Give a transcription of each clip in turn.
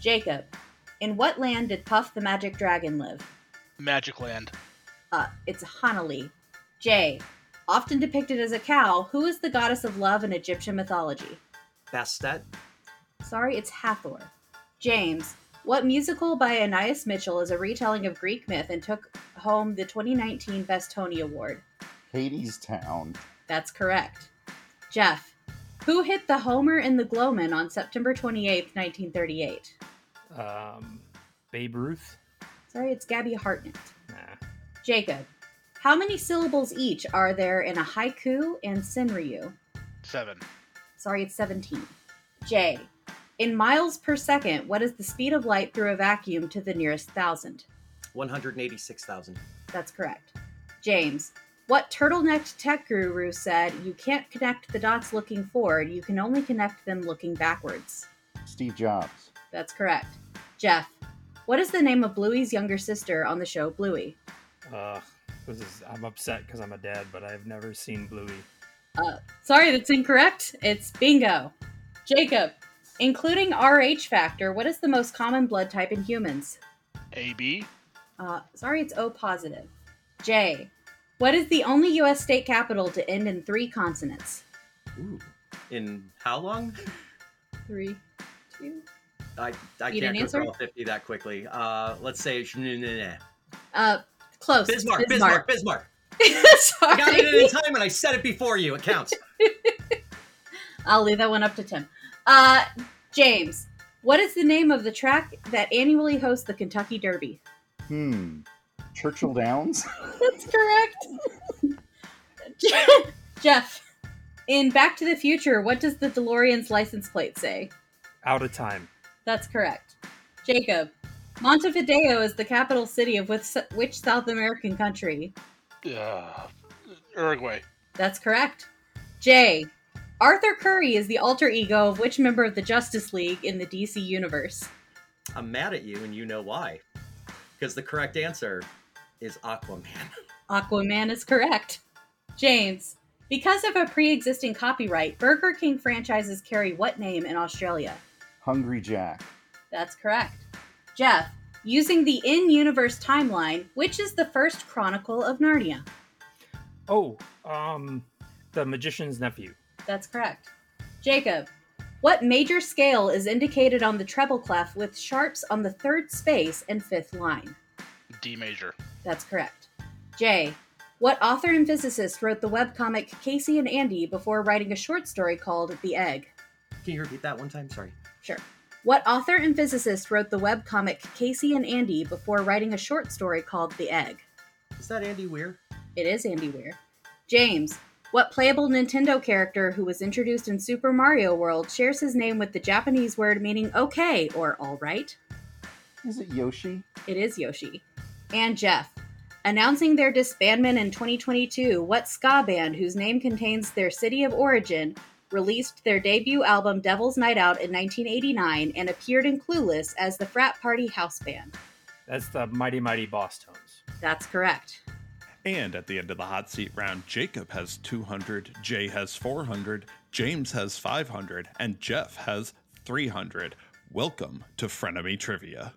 Jacob, in what land did Puff the Magic Dragon live? Magic Land. Uh, it's Honah Lee. Jay, often depicted as a cow, who is the goddess of love in Egyptian mythology? Bastet. Sorry, it's Hathor. James, what musical by Anais Mitchell is a retelling of Greek myth and took home the 2019 Best Tony Award? Hadestown. That's correct. Jeff, who hit the Homer in the Gloamin' on September 28th, 1938? Um, Babe Ruth. Sorry, it's Gabby Hartnett. Nah. Jacob, how many syllables each are there in a haiku and senryu? Seven. Sorry, it's 17. J. In miles per second, what is the speed of light through a vacuum to the nearest thousand? 186,000. That's correct. James, what turtlenecked tech guru said you can't connect the dots looking forward, you can only connect them looking backwards? Steve Jobs. That's correct. Jeff, what is the name of Bluey's younger sister on the show Bluey? Uh, this is. I'm upset because I'm a dad, but I've never seen Bluey. Uh, sorry, that's incorrect. It's bingo. Jacob, including RH factor, what is the most common blood type in humans? AB. Uh, sorry, it's O positive. J, what is the only U.S. state capital to end in three consonants? Ooh. In how long? Three, two. I, I You can't go answer? through all 50 that quickly. Uh, let's say Uh, close. Bismarck. Bismarck. Bismarck. sorry. I got it in time and I said it before you. It counts. I'll leave that one up to Tim. Uh, James, what is the name of the track that annually hosts the Kentucky Derby? Hmm. Churchill Downs. That's correct. Jeff, in Back to the Future, what does the DeLorean's license plate say? Out of time. That's correct. Jacob, Montevideo is the capital city of which, which South American country? Uh, Uruguay. That's correct. Jay, Arthur Curry is the alter ego of which member of the Justice League in the DC universe? I'm mad at you and you know why. Because the correct answer is Aquaman. Aquaman is correct. James, because of a pre existing copyright, Burger King franchises carry what name in Australia? Hungry Jack. That's correct. Jeff, using the in universe timeline, which is the first chronicle of Narnia? Oh, um, the magician's nephew. That's correct. Jacob, what major scale is indicated on the treble clef with sharps on the third space and fifth line? D major. That's correct. Jay, what author and physicist wrote the webcomic Casey and Andy before writing a short story called The Egg? Can you repeat that one time? Sorry. What author and physicist wrote the webcomic Casey and Andy before writing a short story called The Egg? Is that Andy Weir? It is Andy Weir. James, what playable Nintendo character who was introduced in Super Mario World shares his name with the Japanese word meaning okay or alright? Is it Yoshi? It is Yoshi. And Jeff. Announcing their disbandment in 2022, what ska band, whose name contains their city of origin, released their debut album Devil's Night Out in 1989 and appeared in Clueless as the frat party house band? That's the Mighty Mighty Bosstones. That's correct. And at the end of the hot seat round, Jacob has 200, Jay has 400, James has 500, and Jeff has 300. Welcome to Frenemy Trivia.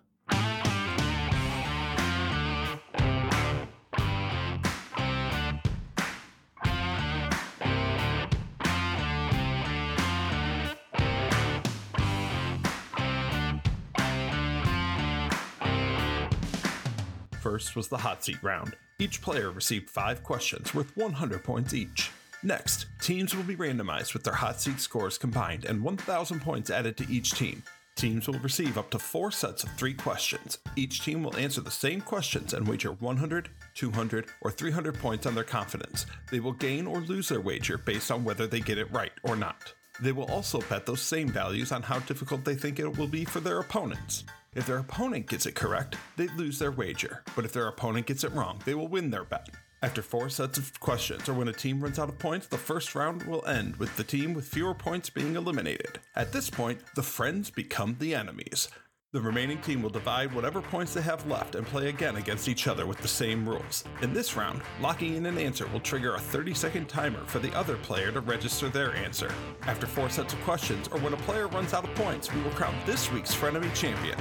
First was the hot seat round. Each player received five questions worth 100 points each. Next, teams will be randomized with their hot seat scores combined and 1,000 points added to each team. Teams will receive up to four sets of three questions. Each team will answer the same questions and wager 100, 200, or 300 points on their confidence. They will gain or lose their wager based on whether they get it right or not. They will also bet those same values on how difficult they think it will be for their opponents. If their opponent gets it correct, they lose their wager, but if their opponent gets it wrong, they will win their bet. After four sets of questions, or when a team runs out of points, the first round will end with the team with fewer points being eliminated. At this point, the friends become the enemies. The remaining team will divide whatever points they have left and play again against each other with the same rules. In this round, locking in an answer will trigger a 30 second timer for the other player to register their answer. After four sets of questions, or when a player runs out of points, we will crown this week's Frenemy champion.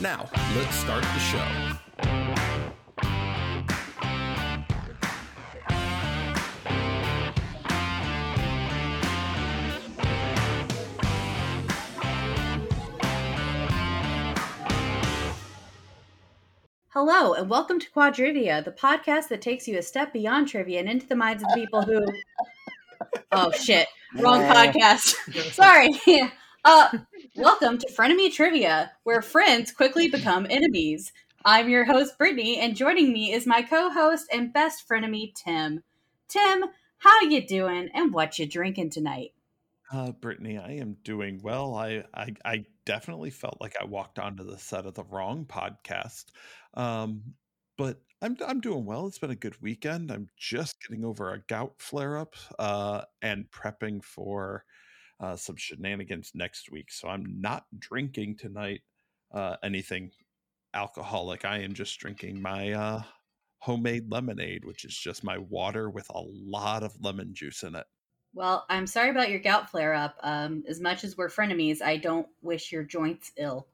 Now, let's start the show. Hello, and welcome to Quadrivia, the podcast that takes you a step beyond trivia and into the minds of the people who. Oh shit! Wrong podcast. Sorry. Uh, welcome to Frenemy Trivia, where friends quickly become enemies. I'm your host Brittany, and joining me is my co-host and best frenemy Tim. Tim, how you doing, and what you drinking tonight? Uh, Brittany, I am doing well. I, I I definitely felt like I walked onto the set of the wrong podcast, um, but I'm I'm doing well. It's been a good weekend. I'm just getting over a gout flare up, uh, and prepping for uh, some shenanigans next week. So I'm not drinking tonight uh, anything alcoholic. I am just drinking my uh, homemade lemonade, which is just my water with a lot of lemon juice in it. Well, I'm sorry about your gout flare up. Um, as much as we're frenemies, I don't wish your joints ill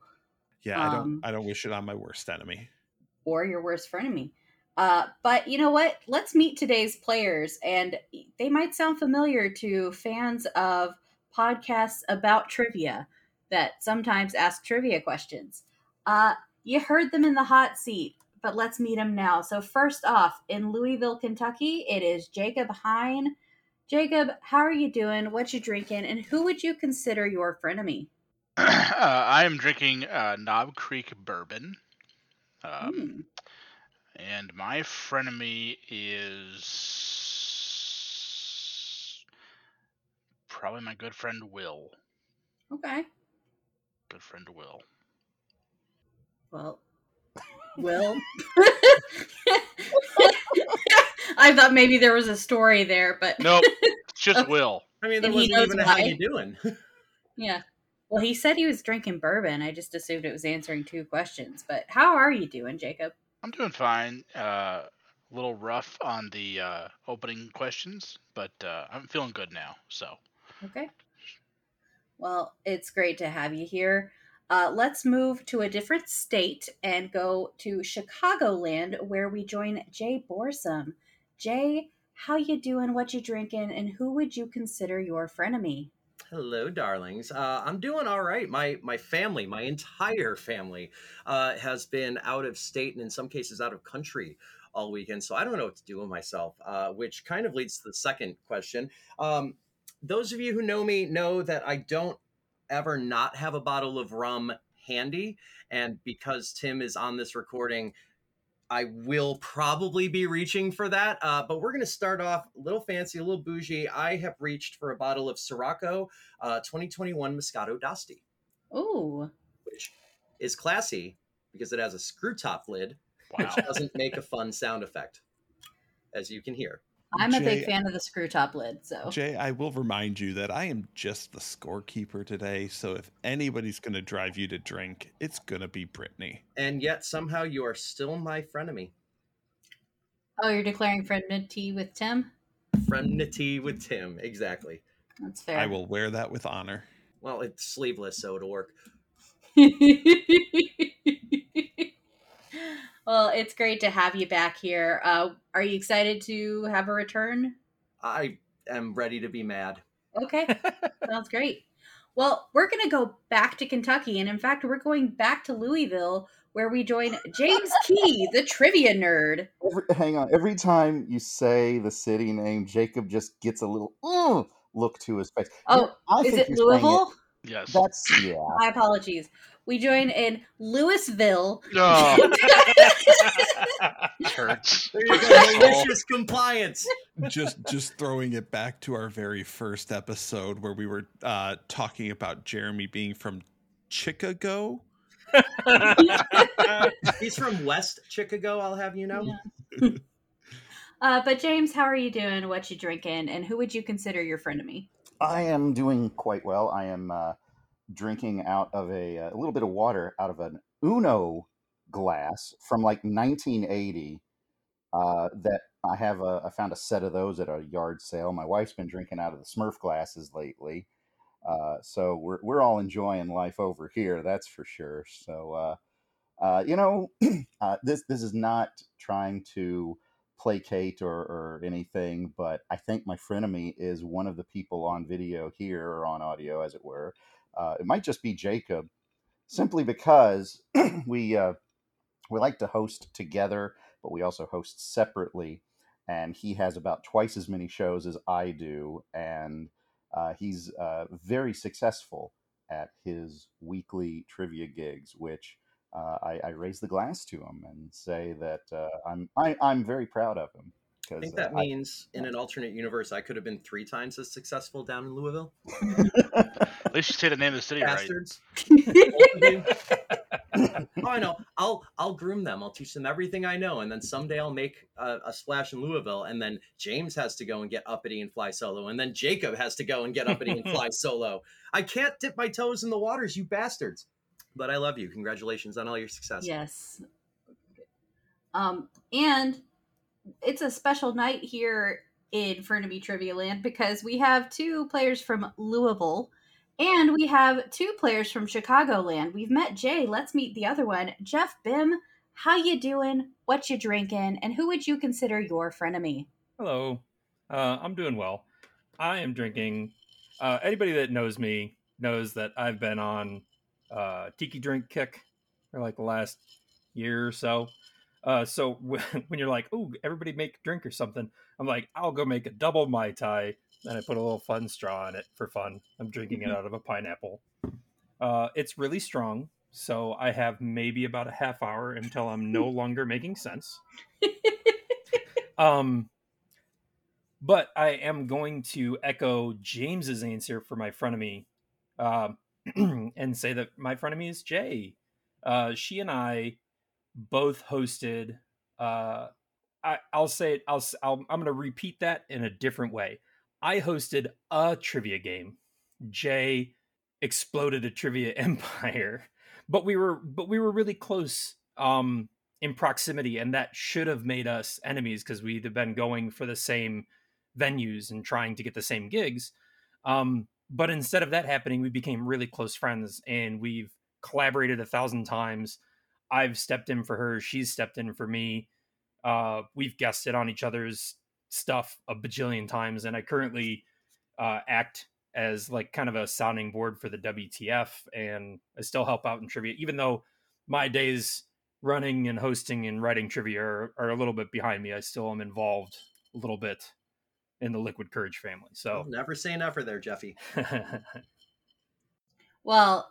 Yeah, I don't Um, I don't wish it on my worst enemy. Or your worst frenemy. Uh, but you know what? Let's meet today's players, and they might sound familiar to fans of podcasts about trivia that sometimes ask trivia questions. Uh, you heard them in the hot seat, but let's meet them now. So, first off, in Louisville, Kentucky, it is Jacob Hein. Jacob, how are you doing? What you drinking? And who would you consider your frenemy? uh, I am drinking uh, Knob Creek bourbon. Um, Hmm. And my frenemy is probably my good friend Will. Okay. Good friend Will. Well, Will. I thought maybe there was a story there, but Nope, it's just Will. I mean, there And he wasn't knows even a how why. you doing. yeah. Well, he said he was drinking bourbon. I just assumed it was answering two questions. But how are you doing, Jacob? I'm doing fine. Uh, a little rough on the uh, opening questions, but uh, I'm feeling good now. So Okay. Well, it's great to have you here. Uh, let's move to a different state and go to Chicagoland, where we join Jay Borsom. Jay, how you doing? What you drinking? And who would you consider your frenemy? Hello, darlings. Uh, I'm doing all right. My my family, my entire family, uh, has been out of state and in some cases out of country all weekend. So I don't know what to do with myself. Uh, which kind of leads to the second question. Um, those of you who know me know that I don't ever not have a bottle of rum handy, and because Tim is on this recording. I will probably be reaching for that, uh, but we're going to start off a little fancy, a little bougie. I have reached for a bottle of Sirocco uh, 2021 Moscato d'Asti, Ooh. which is classy because it has a screw top lid, wow. which doesn't make a fun sound effect, as you can hear. I'm a big fan of the screw top lid, so Jay, I will remind you that I am just the scorekeeper today. So if anybody's going to drive you to drink, it's going to be Brittany. And yet somehow you are still my frenemy. Oh, you're declaring friendly with Tim? Frenity with Tim, exactly. That's fair. I will wear that with honor. Well, it's sleeveless, so it'll work. well, it's great to have you back here. Uh, are you excited to have a return? I am ready to be mad. Okay, sounds great. Well, we're going to go back to Kentucky, and in fact, we're going back to Louisville, where we join James Key, the trivia nerd. Every, hang on. Every time you say the city name, Jacob just gets a little "Ugh" look to his face. Oh, I is think it you're Louisville? Yes. That's yeah. My apologies. We join in Louisville. Oh, hurts. There malicious compliance. just just throwing it back to our very first episode where we were uh, talking about Jeremy being from Chicago. He's from West Chicago, I'll have you know. Uh, but James, how are you doing? What you drinking? And who would you consider your friend of me? I am doing quite well. I am uh, drinking out of a, a little bit of water out of an Uno glass from like 1980. Uh, that I have a, I found a set of those at a yard sale. My wife's been drinking out of the Smurf glasses lately. Uh, so we're, we're all enjoying life over here, that's for sure. So, uh, uh, you know, uh, this this is not trying to placate or, or anything, but I think my frenemy is one of the people on video here or on audio, as it were. Uh, it might just be Jacob, simply because we uh, we like to host together, but we also host separately. And he has about twice as many shows as I do, and uh, he's uh, very successful at his weekly trivia gigs, which uh, I, I, raise the glass to him and say that uh, I'm I, am i am very proud of him. I think that uh, means I, in an alternate universe, I could have been three times as successful down in Louisville. At least you say the name of the city Bastards. right. oh, I know. I'll I'll groom them. I'll teach them everything I know, and then someday I'll make a, a, splash in Louisville, and then James has to go and get uppity and fly solo, and then Jacob has to go and get uppity and fly solo. I can't dip my toes in the waters, you bastards but I love you. Congratulations on all your success. Yes. Um, and it's a special night here in Frenemy Trivia Land because we have two players from Louisville and we have two players from Chicagoland. We've met Jay. Let's meet the other one. Jeff Bimm, how you doing? What you drinking? And who would you consider your frenemy? Hello. Uh, I'm doing well. I am drinking. Uh, anybody that knows me knows that I've been on uh, tiki drink kick for like the last year or so. Uh, so when, when you're like, "Oh, everybody make a drink or something," I'm like, "I'll go make a double mai tai." and I put a little fun straw in it for fun. I'm drinking it mm-hmm. out of a pineapple. Uh, it's really strong, so I have maybe about a half hour until I'm no longer making sense. um, but I am going to echo James's answer for my frenemy. Uh, and say that my frenemy is Jay. Uh, she and I both hosted. Uh, I, will say it. I'll, I'll I'm going to repeat that in a different way. I hosted a trivia game. Jay exploded a trivia empire, but we were but we were really close um, in proximity, and that should have made us enemies because we'd have been going for the same venues and trying to get the same gigs. Um, but instead of that happening, we became really close friends and we've collaborated a thousand times. I've stepped in for her, she's stepped in for me. Uh, we've guested on each other's stuff a bajillion times, and I currently uh, act as like kind of a sounding board for the WTF, and I still help out in trivia, even though my days running and hosting and writing trivia are, are a little bit behind me. I still am involved a little bit in the Liquid Kourage family. So never say never there, Jeffy. well,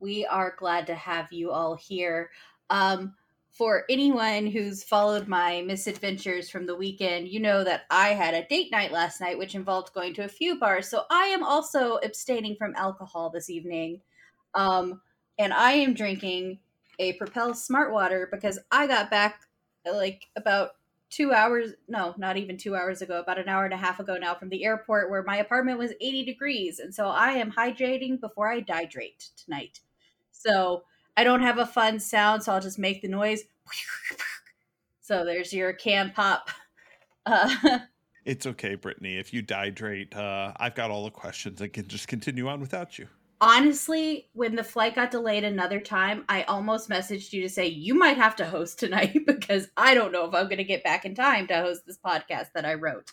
we are glad to have you all here. Um, for anyone who's followed my misadventures from the weekend, you know that I had a date night last night, which involved going to a few bars. So I am also abstaining from alcohol this evening. Um, and I am drinking a Propel Smart Water because I got back like about two hours no not even two hours ago about an hour and a half ago now from the airport where my apartment was 80 degrees. And so i am hydrating before i dehydrate tonight. So i don't have a fun sound so i'll just make the noise. So there's your can pop. Uh, it's okay brittany. If you dehydrate uh, i've got all the questions. I can just continue on without you honestly, when the flight got delayed another time, I almost messaged you to say you might have to host tonight because I don't know if I'm going to get back in time to host this podcast that I wrote.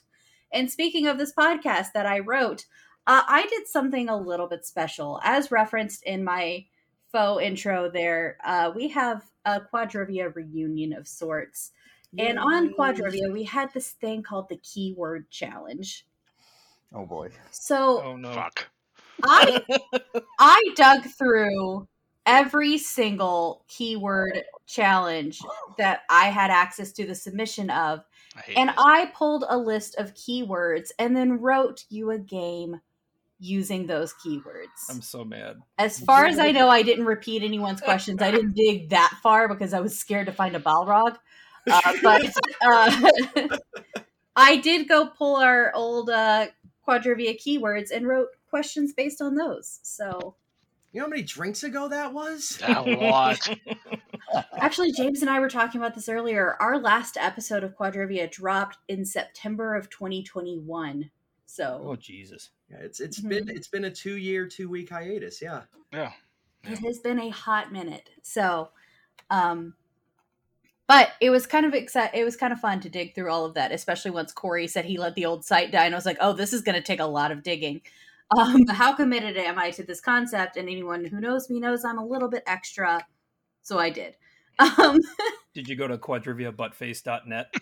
And speaking of this podcast that I wrote, uh, I did something a little bit special. As referenced in my faux intro, there, uh, we have a Quadrivia reunion of sorts. Yay. And on Quadrivia, we had this thing called the Keyword Challenge. Oh boy. So, oh no. Fuck I I dug through every single keyword challenge that I had access to the submission of. I and it. I pulled a list of keywords and then wrote you a game using those keywords. I'm so mad. As far as I know, I didn't repeat anyone's questions. I didn't dig that far because I was scared to find a Balrog. Uh, but uh, I did go pull our old uh, Quadrivia keywords and wrote questions based on those. So You know how many drinks ago that was? A lot. Actually, James and I were talking about this earlier. Our last episode of Quadrivia dropped in September of 2021. So oh Jesus. Yeah, it's it's been it's been a two year, two week hiatus. Yeah. Yeah. it has been a hot minute. So, um, but it was kind of exci- It was kind of fun to dig through all of that, especially once Corey said he let the old site die, and I was like, oh, this is going to take a lot of digging. Um, how committed am I to this concept? And anyone who knows me knows I'm a little bit extra, so I did. Um, Did you go to quadriviabuttface.net?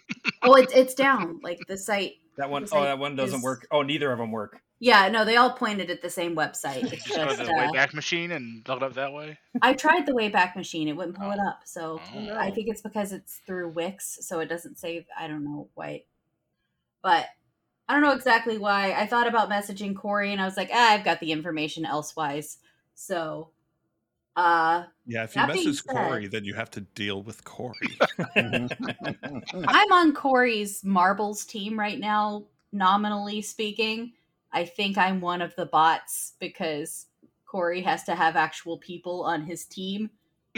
oh, it's it's down. Like the site. That one The oh site that one doesn't is- work. Oh, neither of them work. Yeah, no, they all pointed at the same website. It's Just go to just the uh, Wayback Machine and look it up that way. I tried the Wayback Machine; it wouldn't pull it up. So Oh. I think it's because it's through Wix, so it doesn't save. I don't know why, but I don't know exactly why. I thought about messaging Corey, and I was like, ah, I've got the information elsewise. So, uh, Yeah, if you That being message said- Corey, then you have to deal with Corey. I'm on Corey's marbles team right now, nominally speaking. I think I'm one of the bots because Corey has to have actual people on his team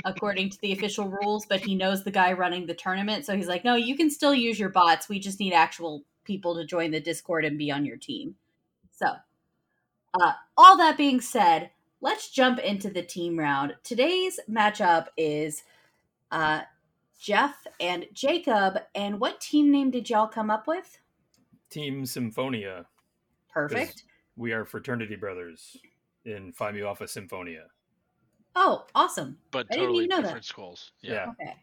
according to the official rules, but he knows the guy running the tournament. So he's like, no, you can still use your bots. We just need actual people to join the Discord and be on your team. So, uh, all that being said, let's jump into the team round. Today's matchup is uh, Jeff and Jacob. And what team name did y'all come up with? Team Sinfonia. Perfect. We are fraternity brothers in Phi Mu Alpha Sinfonia. Oh, awesome. But I didn't totally even know that. different schools. Yeah. Yeah. Okay.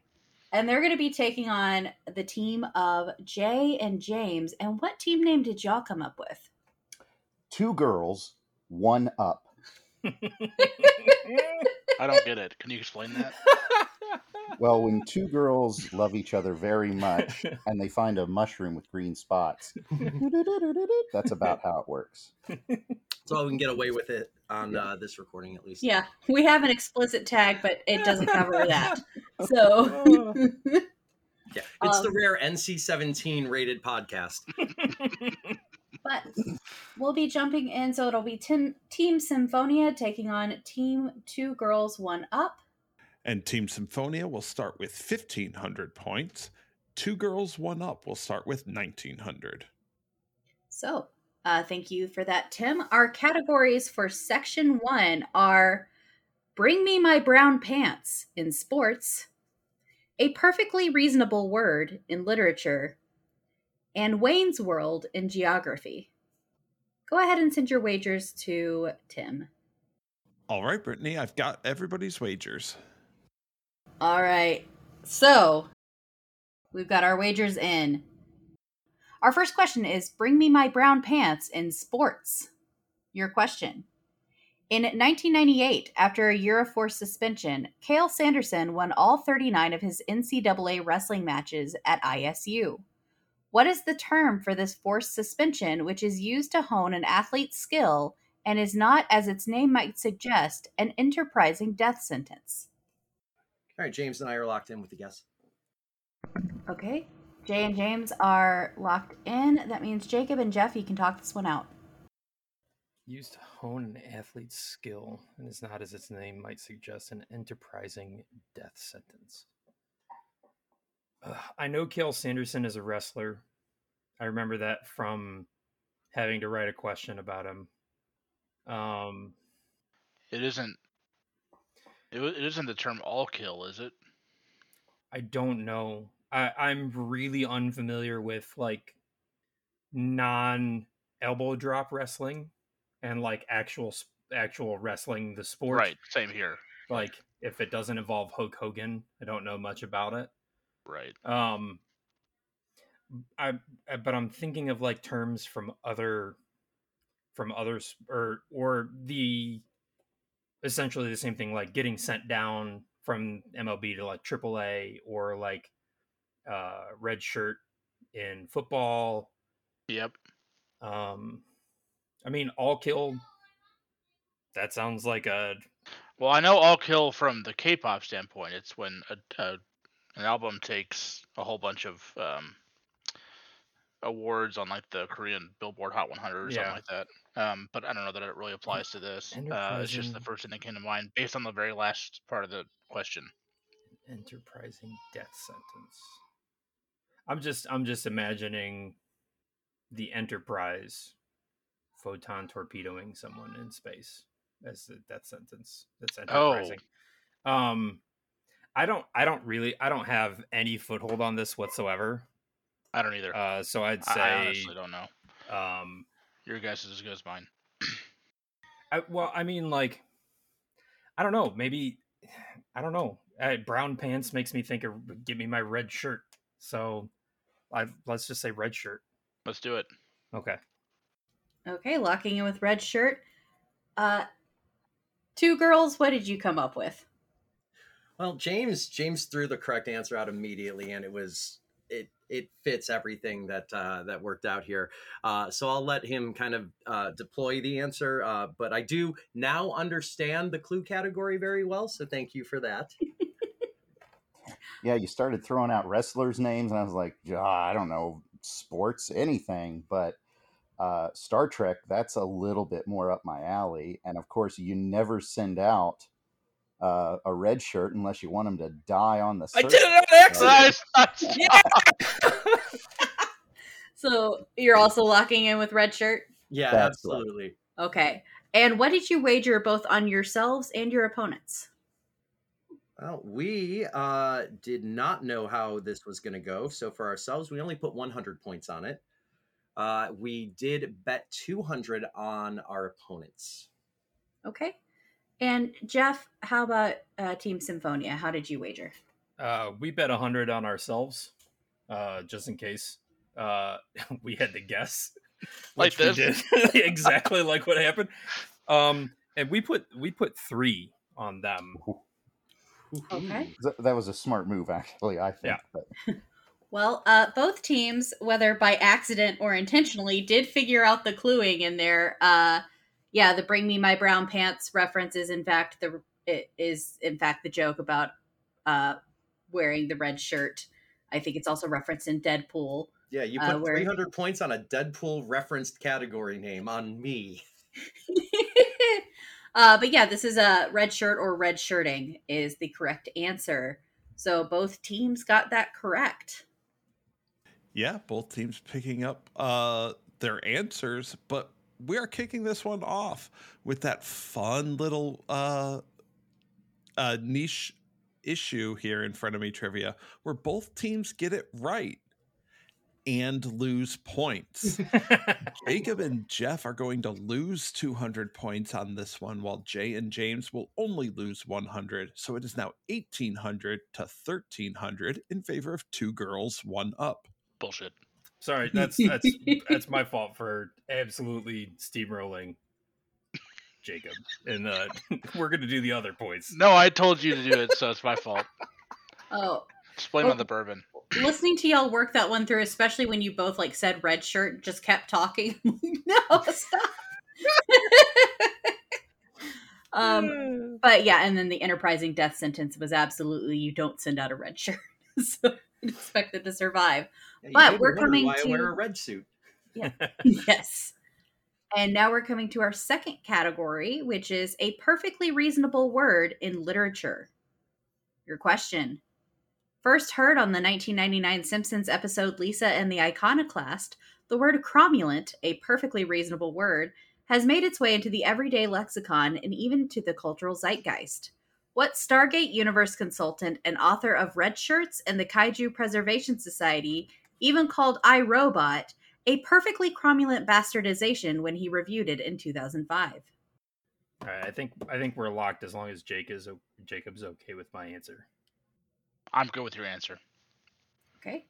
And they're going to be taking on the team of Jay and James. And what team name did y'all come up with? Two girls, one up. I don't get it. Can you explain that? Well, when two girls love each other very much and they find a mushroom with green spots, that's about how it works. So we can get away with it on uh, this recording at least. Yeah, we have an explicit tag, but it doesn't cover that. So, Yeah. It's the Um, rare NC-17 rated podcast. but we'll be jumping in. So it'll be tim- Team Sinfonia taking on Team Two Girls One Up. and Team Sinfonia will start with 1,500 points. Two girls, one up will start with 1,900. So, uh, thank you for that, Tim. Our categories for section one are Bring Me My Brown Pants in sports, A Perfectly Reasonable Word in literature, and Wayne's World in geography. Go ahead and send your wagers to Tim. All right, Brittany, I've got everybody's wagers. All right. So, we've got our wagers in. Our first question is Bring me my brown pants in sports. Your question. In 1998, after a year of forced suspension, Cale Sanderson won all 39 of his NCAA wrestling matches at ISU. What is the term for this forced suspension, which is used to hone an athlete's skill and is not, as its name might suggest, an enterprising death sentence? All right, James and I are locked in with the guess. Okay. Jay and James are locked in. That means Jacob and Jeff, you can talk this one out. Used to hone an athlete's skill, and is not, as its name might suggest, an enterprising death sentence. Ugh, I know Cale Sanderson is a wrestler. I remember that from having to write a question about him. Um, it isn't. It, it isn't the term all kill, is it? I don't know. I, I'm really unfamiliar with like non elbow drop wrestling and like actual actual wrestling the sport. Right. Same here. Like if it doesn't involve Hulk Hogan, I don't know much about it. Right. Um, I, I but I'm thinking of like terms from other from others or or the essentially the same thing like getting sent down from MLB to like AAA or like uh red shirt in football. Yep. Um I mean all killed that sounds like a Well, I know all kill from the K-pop standpoint. It's when a, a an album takes a whole bunch of um, awards on like the Korean Billboard Hot 100 or Yeah. something like that. Um, but I don't know that it really applies to this. Uh, it's just the first thing that came to mind based on the very last part of the question. Enterprising death sentence. I'm just I'm just imagining the Enterprise photon torpedoing someone in space as the death sentence. That's enterprising. Um I don't I don't really I don't have any foothold on this whatsoever. I don't either. Uh so I'd say I honestly don't know. um Your guess is as good as mine. I, well, I mean, like, I don't know. Maybe I don't know. Uh, brown pants makes me think of give me my red shirt. So, I let's just say red shirt. Let's do it. Okay. Okay, locking in with red shirt. Uh, two girls. What did you come up with? Well, James James threw the correct answer out immediately, and it was it it fits everything that uh, that worked out here. Uh, so I'll let him kind of uh, deploy the answer. Uh, but I do now understand the clue category very well, so thank you for that. Yeah, you started throwing out wrestlers' names, and I was like, "Ah, I don't know, sports, anything. But uh, Star Trek, that's a little bit more up my alley. And of course, you never send out uh, a red shirt unless you want them to die on the I did it on accident. Nice, nice. So you're also locking in with red shirt. Yeah, That's right. absolutely. Okay. And what did you wager both on yourselves and your opponents? Well, we uh, did not know how this was going to go. So for ourselves, we only put 100 points on it. Uh, we did bet 200 on our opponents. Okay. And Jeff, how about uh, Team Sinfonia? How did you wager? Uh, we bet a hundred on ourselves, uh, just in case uh, we had to guess. Like which we did. exactly like what happened. Um, and we put we put three on them. Okay. Th- That was a smart move, actually. I think. Yeah. But Well, uh, both teams, whether by accident or intentionally, did figure out the cluing in there. Uh, yeah, the "Bring Me My Brown Pants" reference is in fact the it is in fact the joke about uh, wearing the red shirt. I think it's also referenced in Deadpool. Yeah, you Uh, put where- 300 points on a Deadpool referenced category name on me. uh, but yeah, this is a red shirt or red shirting is the correct answer. So both teams got that correct. Yeah, both teams picking up uh, their answers, but we are kicking this one off with that fun little uh, uh, niche issue here in front of me trivia where both teams get it right and lose points. Jacob and Jeff are going to lose 200 points on this one, while Jay and James will only lose 100. So it is now 1800 to 1300 in favor of two girls, one up. Bullshit. Sorry, that's that's that's my fault for absolutely steamrolling Jacob. And uh, we're gonna do the other points. No, I told you to do it, so it's my fault. Oh, Just blame Oh. on the bourbon. Listening to y'all work that one through, especially when you both like said red shirt, just kept talking. no, stop. um, but yeah, and then the enterprising death sentence was absolutely you don't send out a red shirt, so you'd expect it to survive. Yeah, But we're coming why I wear to- a red suit. Yeah. yes. And now we're coming to our second category, which is a perfectly reasonable word in literature. Your question. First heard on the 1999 Simpsons episode Lisa and the Iconoclast, the word cromulent, a perfectly reasonable word, has made its way into the everyday lexicon and even to the cultural zeitgeist. What Stargate Universe consultant and author of Red Shirts and the Kaiju Preservation Society even called iRobot a perfectly cromulent bastardization when he reviewed it in 2005. All right, I think I think we're locked as long as Jake is Jacob's okay with my answer. I'm good with your answer. Okay.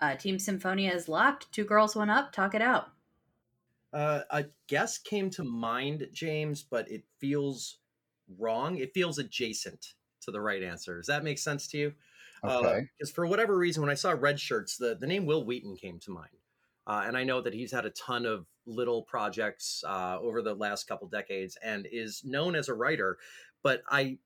Uh, Team Sinfonia is locked. Two girls, one up. Talk it out. Uh, a guess came to mind, James, but it feels wrong. It feels adjacent to the right answer. Does that make sense to you? Okay. Because for whatever reason, when I saw red shirts, the, the name Wil Wheaton came to mind. Uh, and I know that he's had a ton of little projects uh, over the last couple decades and is known as a writer. But I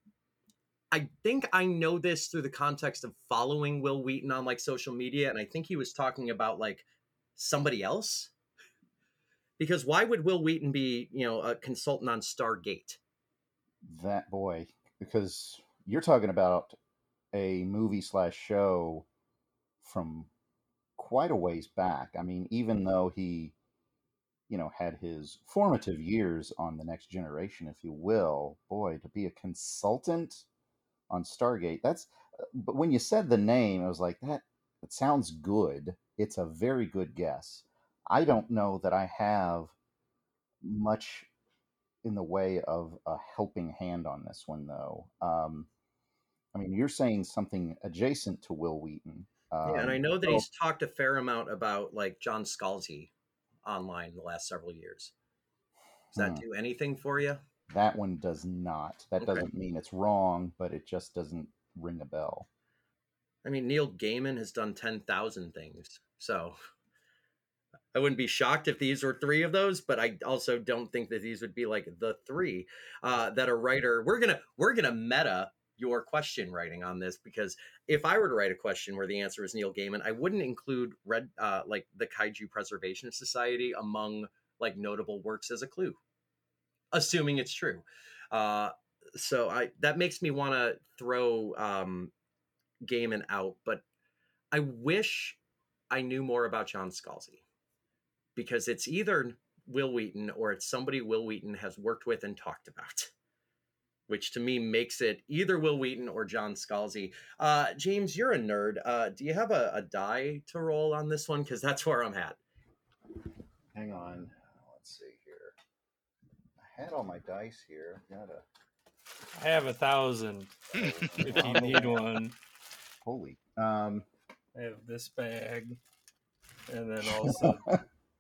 I think I know this through the context of following Wil Wheaton on like social media. And I think he was talking about like somebody else? Because why would Wil Wheaton be, you know, a consultant on Stargate? That boy, because you're talking about a movie slash show from quite a ways back. I mean, even though he, you know, had his formative years on the next generation, if you will, boy, to be a consultant on Stargate, that's. uh, But when you said the name, I was like, that. It sounds good. It's a very good guess. I don't know that I have much in the way of a helping hand on this one, though. Um, I mean, you're saying something adjacent to Wil Wheaton. Um, yeah, and I know that so- he's talked a fair amount about like John Scalzi online the last several years. Does that Hmm. do anything for you? That one does not. That Okay. doesn't mean it's wrong, but it just doesn't ring a bell. I mean, Neil Gaiman has done 10,000 things. So I wouldn't be shocked if these were three of those, but I also don't think that these would be like the three uh, that a writer. We're gonna we're gonna meta your question writing on this because if I were to write a question where the answer is Neil Gaiman, I wouldn't include red uh, like the Kaiju Preservation Society among like notable works as a clue, assuming it's true. Uh, so I that makes me want to throw um, Gaiman out, but I wish I knew more about John Scalzi because it's either Wil Wheaton or it's somebody Wil Wheaton has worked with and talked about, which to me makes it either Wil Wheaton or John Scalzi. Uh, James, you're a nerd. Uh, do you have a, a die to roll on this one? Because that's where I'm at. Hang on. Let's see had all my dice here. Gotta. I have a thousand if you need one. Holy. Um, I have this bag, and then also,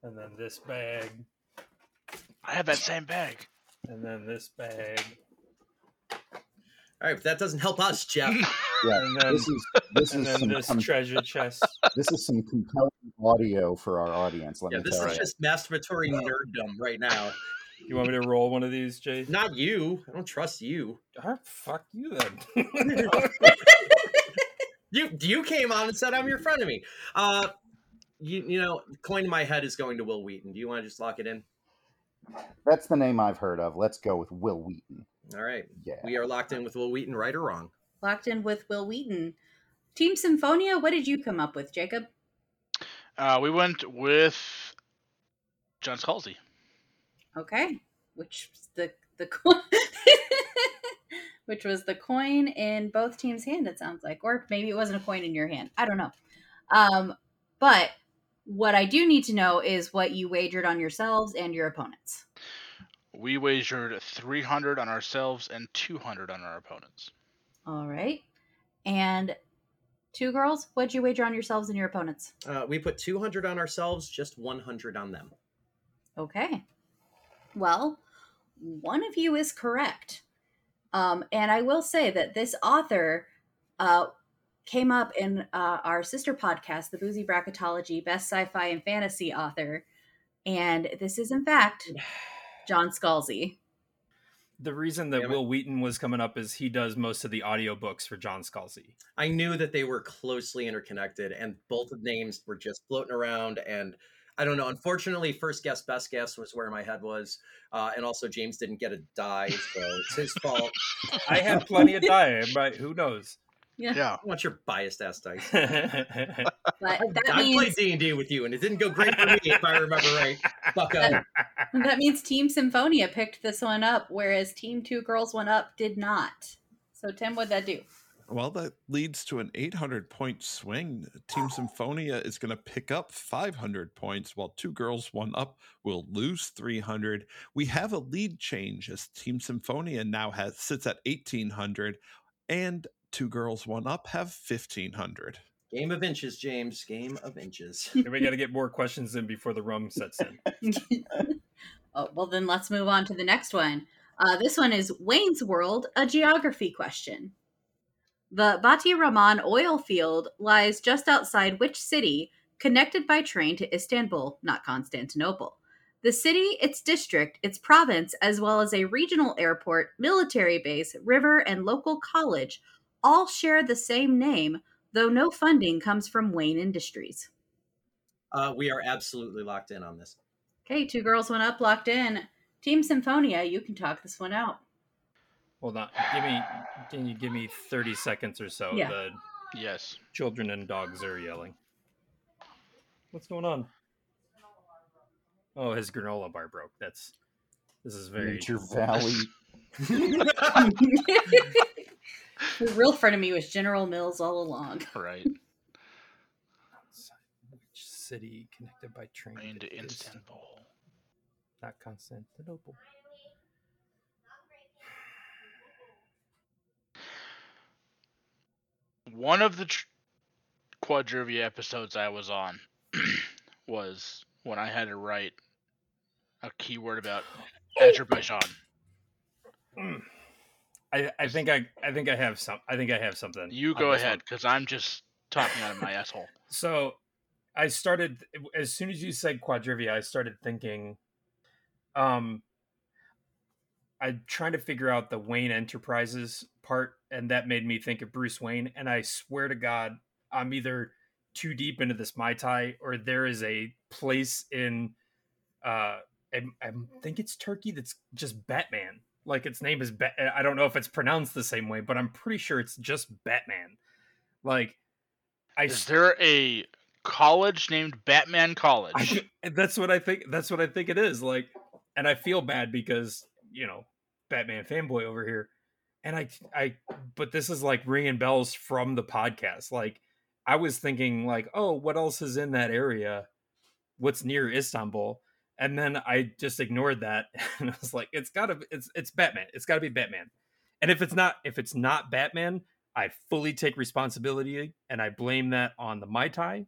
and then this bag, I have that same bag. and then this bag, All right, but that doesn't help us, Jeff. yeah. and then This is this and is then some this com- treasure chest. this is some compelling audio for our audience. Let me know. yeah, me this tell is you. just masturbatory nerddom right now. You want me to roll one of these, Jay? Not you. I don't trust you. Ah, fuck you then. You you came on and said I'm your friend of me. Uh, you you know, coin in my head is going to Wil Wheaton. Do you want to just lock it in? That's the name I've heard of. Let's go with Wil Wheaton. All right, Yeah. we are locked in with Wil Wheaton, right or wrong? Locked in with Wil Wheaton. Team Sinfonia, what did you come up with, Jacob? Uh, we went with John Scalzi. Okay. Which the the coin which was the coin in both teams' hand, it sounds like. Or maybe it wasn't a coin in your hand. I don't know. Um, but what I do need to know is what you wagered on yourselves and your opponents. We wagered 300 on ourselves and 200 on our opponents. All right. And two girls, what'd you wager on yourselves and your opponents? Uh, we put 200 on ourselves, just 100 on them. Okay. Well, one of you is correct. Um, and I will say that this author uh, came up in uh, our sister podcast, the Boozy Bracketology Best Sci Fi and Fantasy Author. And this is, in fact, John Scalzi. the reason that Damn it. Wil Wheaton was coming up is he does most of the audiobooks for John Scalzi. I knew that they were closely interconnected, and both of names were just floating around. And I don't know. Unfortunately, first guess, best guess was where my head was, uh, and also James didn't get a die, so it's his fault. I had plenty of die, but who knows? Yeah. Yeah. I want your biased ass dice. But that I played D and D with you, and it didn't go great for me, if I remember right. Bucko. that means Team Sinfonia picked this one up, whereas Team Two Girls One Up did not. So, Tim, what'd that do? Well, that leads to an 800 point swing. Team Sinfonia is going to pick up 500 points, while Two Girls, One Up will lose 300. We have a lead change as Team Sinfonia now has sits at 1800, and Two Girls, One Up have 1500. Game of inches, James. Game of inches. And we got to get more questions in before the rum sets in. oh, well, then let's move on to the next one. Uh, this one is Wayne's World, a geography question. The Bati Raman oil field lies just outside which city, connected by train to Istanbul, not Constantinople? The city, its district, its province, as well as a regional airport, military base, river, and local college all share the same name, though no funding comes from Wayne Industries. Uh, we are absolutely locked in on this. Okay, two girls, went up, locked in. Team Sinfonia, you can talk this one out. Hold on. Give me can you give me 30 seconds or so? Yeah. The Yes. children and dogs are yelling. What's going on? Oh, his granola bar broke. That's this is very Nature Valley. the real frenemy was General Mills all along. Right. Which city connected by train Train to is Istanbul. Not Constantinople. One of the tr- Quadrivia episodes I was on was when I had to write a keyword about Azerbaijan. Mm. I, I think I I think I have some I think I have something. You go ahead, because I'm just talking out of my asshole. So I started as soon as you said quadrivia, I started thinking um I'm trying to figure out the Wayne Enterprises part, and that made me think of Bruce Wayne. And I swear to God, I'm either too deep into this Mai Tai or there is a place in uh I, I think it's Turkey that's just Batman. Like its name is Bat. I don't know if it's pronounced the same way, but I'm pretty sure it's just Batman. Like I Is there a college named Batman College? I, that's what I think. That's what I think it is. Like, and I feel bad because you know, Batman fanboy over here, and I, I, but this is like ringing bells from the podcast. Like, I was thinking, like, oh, what else is in that area? What's near Istanbul? And then I just ignored that, and I was like, it's gotta, it's, it's Batman. It's gotta be Batman. And if it's not, if it's not Batman, I fully take responsibility and I blame that on the Mai Tai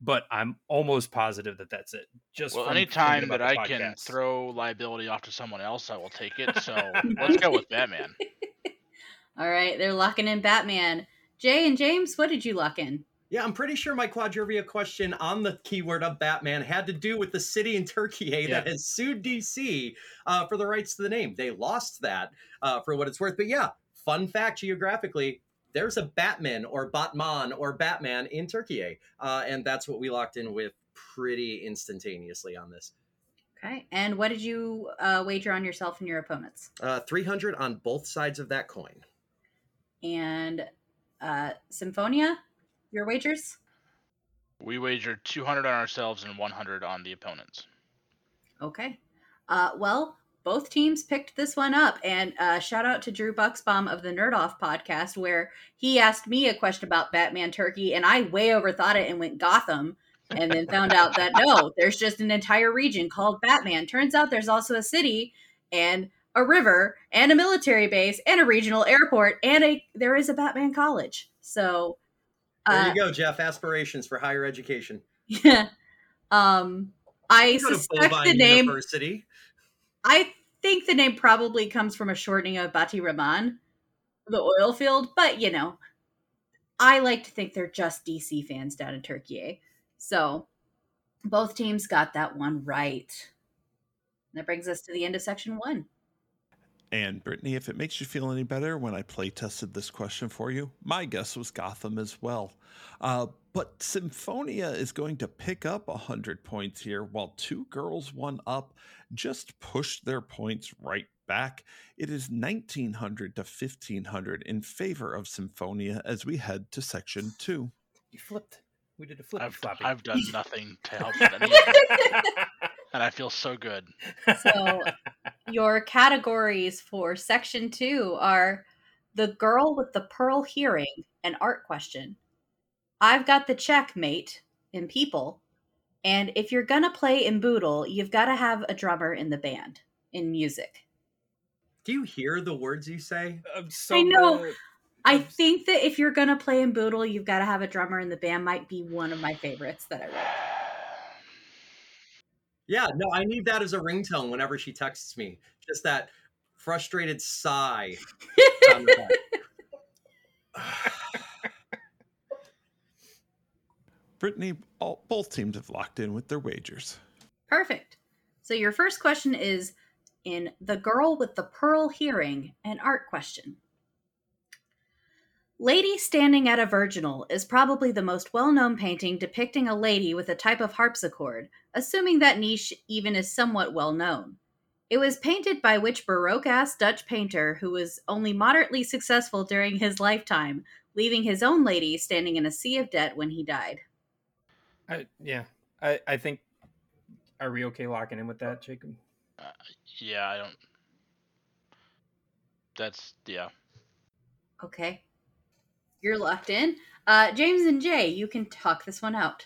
but I'm almost positive that that's it. Just well, from thinking anytime that the I can throw liability off to someone else, I will take it. So let's go with Batman. All right, they're locking in Batman. Jay and James, what did you lock in? Yeah, I'm pretty sure my quadrivia question on the keyword of Batman had to do with the city in Turkey eh, that has sued DC uh, for the rights to the name. They lost that uh, for what it's worth. But yeah, fun fact geographically, there's a Batman or Batman or Batman in Turkey. Uh, and that's what we locked in with pretty instantaneously on this. Okay, and what did you uh, wager on yourself and your opponents? Uh, 300 on both sides of that coin. And uh, Sinfonia, your wagers? We wagered 200 on ourselves and 100 on the opponents. Okay. Uh, well, both teams picked this one up, and uh, shout out to Drew Bucksbaum of the Nerd Off podcast, where he asked me a question about Batman Turkey, and I way overthought it and went Gotham, and then found out that no, there's just an entire region called Batman. Turns out there's also a city and a river and a military base and a regional airport and a there is a Batman college. So, There uh, you go, Jeff. Aspirations for higher education. yeah. Um, I suspect the name. University. I think the name probably comes from a shortening of Bati Raman, the oil field, but you know, I like to think they're just DC fans down in Turkey. eh? So both teams got that one right. That brings us to the end of section one. And Brittany, if it makes you feel any better, when I play tested this question for you, my guess was Gotham as well. Uh, but Sinfonia is going to pick up 100 points here, while two girls, one up, just pushed their points right back. It is 1900 to 1500 in favor of Sinfonia as we head to section two. You flipped. We did a flip. I've. I've done nothing to help with any of it, and I feel so good. So your categories for section two are the girl with the pearl hearing and art question. I've got the checkmate in people. And if you're gonna play in Boodle, you've got to have a drummer in the band in music. Do you hear the words you say? I'm so I know. mad. I think that if you're gonna play in Boodle, you've got to have a drummer in the band. Might be one of my favorites that I wrote. Yeah, no, I need that as a ringtone whenever she texts me. Just that frustrated sigh. sound effect. Brittany, all, both teams have locked in with their wagers. Perfect. So your first question is in The Girl with the Pearl Hearing, an art question. Lady Standing at a Virginal is probably the most well known painting depicting a lady with a type of harpsichord, assuming that niche even is somewhat well known. It was painted by which Baroque ass Dutch painter who was only moderately successful during his lifetime, leaving his own lady standing in a sea of debt when he died. I, yeah, I, I think. Are we okay locking in with that, Jacob? Uh, yeah, I don't. That's yeah. Okay. You're locked in. Uh, James and Jay, you can talk this one out.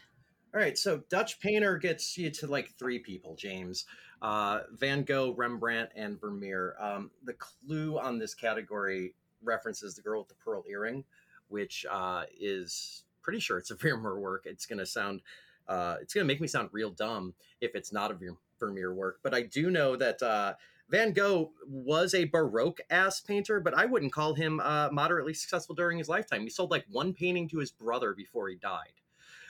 All right, so Dutch painter gets you to like three people, James. Uh, Van Gogh, Rembrandt, and Vermeer. Um, the clue on this category references the girl with the pearl earring, which uh, is pretty sure it's a Vermeer work. It's going to sound, uh, it's going to make me sound real dumb if it's not a Vermeer work. But I do know that uh, Van Gogh was a Baroque ass painter, but I wouldn't call him uh, moderately successful during his lifetime. He sold like one painting to his brother before he died.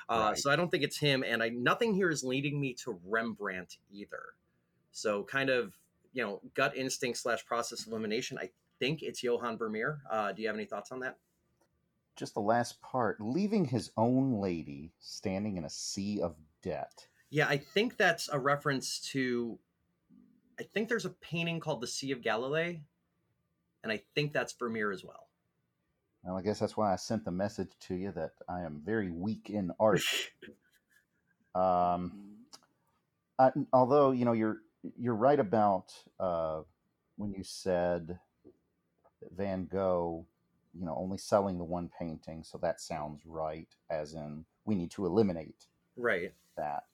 Uh, Right. So I don't think it's him, and I nothing here is leading me to Rembrandt either. So kind of you know gut instinct slash process elimination. I think it's Johann Vermeer. Uh, do you have any thoughts on that? Just the last part, leaving his own lady standing in a sea of debt. Yeah, I think that's a reference to. I think there's a painting called the Sea of Galilee, and I think that's Vermeer as well. Well, I guess that's why I sent the message to you that I am very weak in art. Um, I, although you know you're you're right about uh, when you said that Van Gogh, you know, only selling the one painting, so that sounds right. As in, we need to eliminate Right. that.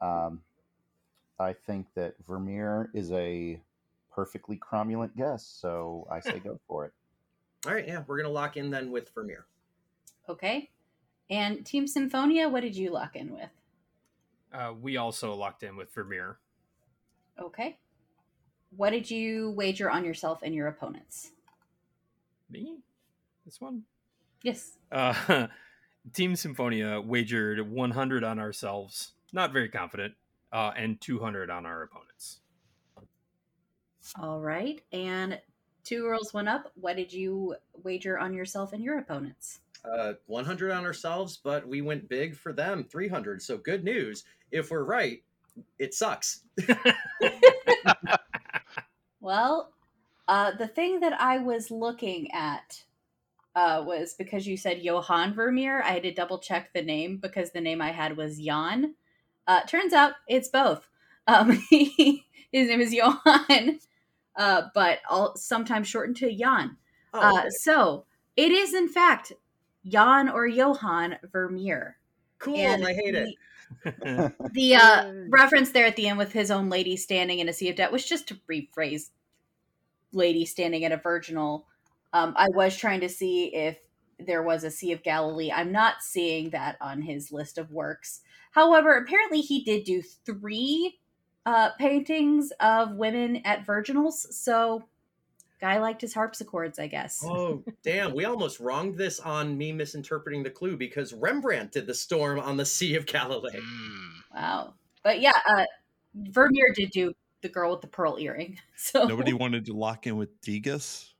Um, I think that Vermeer is a perfectly cromulent guess, so I say go for it. All right. Yeah, we're gonna lock in then with Vermeer. Okay. And Team Sinfonia, what did you lock in with? Uh, we also locked in with Vermeer. Okay. What did you wager on yourself and your opponents? Me? This one? Yes. Uh, Team Sinfonia wagered 100 on ourselves, not very confident, uh, and 200 on our opponents. All right. And two girls, went up. What did you wager on yourself and your opponents? Uh, 100 on ourselves, but we went big for them, 300. So good news. If we're right, it sucks. Well, uh, the thing that I was looking at uh, was because you said Johann Vermeer. I had to double check the name because the name I had was Jan. Uh, turns out it's both. Um, his name is Johann, uh, but all, sometimes shortened to Jan. Oh, Uh, okay. so it is, in fact, Jan or Johann Vermeer. cool. and I hate it. the- The uh, reference there at the end with his own lady standing in a sea of debt was just to rephrase lady standing at a virginal. Um, I was trying to see if there was a Sea of Galilee. I'm not seeing that on his list of works. However, apparently he did do three uh, paintings of women at virginals. So, guy liked his harpsichords, I guess. Oh, damn. We almost wronged this on me misinterpreting the clue because Rembrandt did the storm on the Sea of Galilee. Mm. Wow. But yeah, uh, Vermeer did do the girl with the pearl earring. So Nobody wanted to lock in with Degas.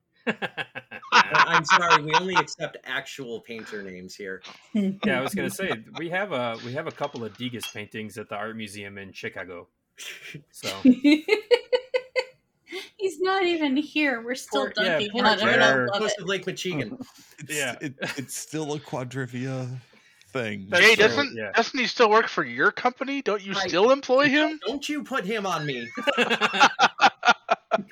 I'm sorry, we only accept actual painter names here. yeah, I was gonna say we have a we have a couple of Degas paintings at the art museum in Chicago. So He's not even here. We're still Poor- yeah, dunking poor on him. and I Jared. love Close it. to Lake Michigan. It's, Yeah. it, it's still a quadrivia thing. That's Jay, true, doesn't yeah. doesn't he still work for your company? Don't you I- still employ him? Don't you put him on me.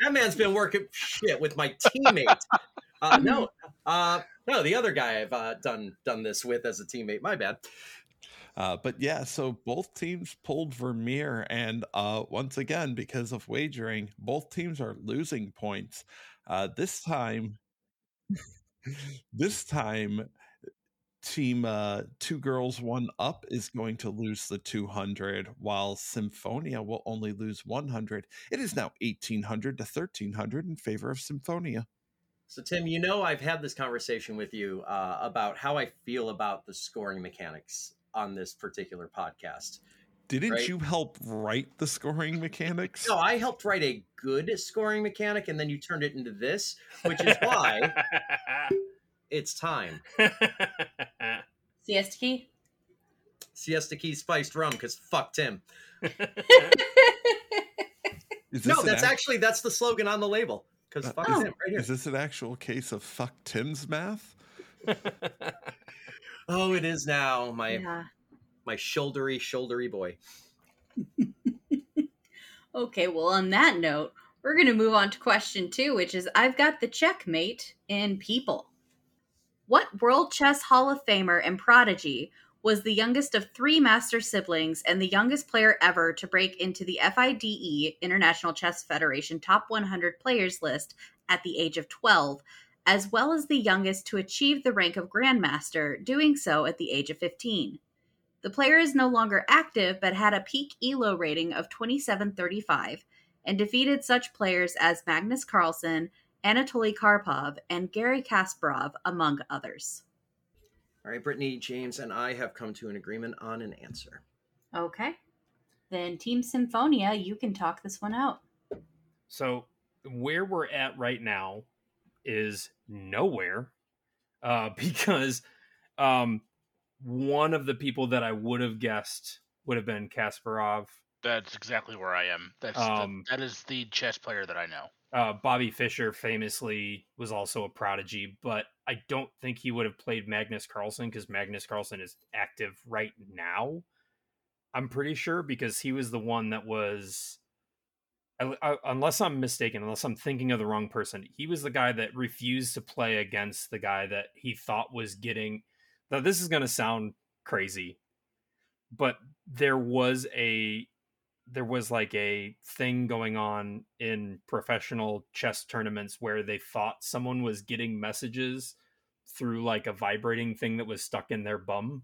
That man's been working shit with my teammates. Uh, no, uh, no, the other guy I've uh, done done this with as a teammate. My bad. Uh, but yeah, so both teams pulled Vermeer, and uh, once again, because of wagering, both teams are losing points. Uh, this time, this time, team uh, two girls one up is going to lose the 200, while Sinfonia will only lose 100. It is now 1800 to 1300 in favor of Sinfonia. So Tim, you know I've had this conversation with you uh, about how I feel about the scoring mechanics on this particular podcast. Didn't Right. you help write the scoring mechanics? No, I helped write a good scoring mechanic, and then you turned it into this, which is why it's time. Siesta key. Siesta Key spiced rum because fuck Tim. Is No, this an that's act- actually that's the slogan on the label. Because Uh, fuck Oh. Tim right here. Is this an actual case of fuck Tim's math? Oh, it is now. My yeah. my shouldery shouldery boy. Okay, well, on that note, we're going to move on to question two, which is I've got the checkmate in people. What World Chess Hall of Famer and prodigy was the youngest of three master siblings and the youngest player ever to break into the FIDE International Chess Federation Top 100 Players list at the age of 12, as well as the youngest to achieve the rank of Grandmaster, doing so at the age of 15? The player is no longer active but had a peak ELO rating of 2735 and defeated such players as Magnus Carlsen, Anatoly Karpov, and Gary Kasparov, among others. All right, Brittany, James, and I have come to an agreement on an answer. Okay. Then Team Sinfonia, you can talk this one out. So where we're at right now is nowhere, uh, because um, one of the people that I would have guessed would have been Kasparov. That's exactly where I am. That's Um, the, that is the chess player that I know. Uh, Bobby Fischer famously was also a prodigy, but I don't think he would have played Magnus Carlsen because Magnus Carlsen is active right now. I'm pretty sure because he was the one that was, I- I- unless I'm mistaken, unless I'm thinking of the wrong person, he was the guy that refused to play against the guy that he thought was getting. Now, this is going to sound crazy, but there was a there was like a thing going on in professional chess tournaments where they thought someone was getting messages through like a vibrating thing that was stuck in their bum.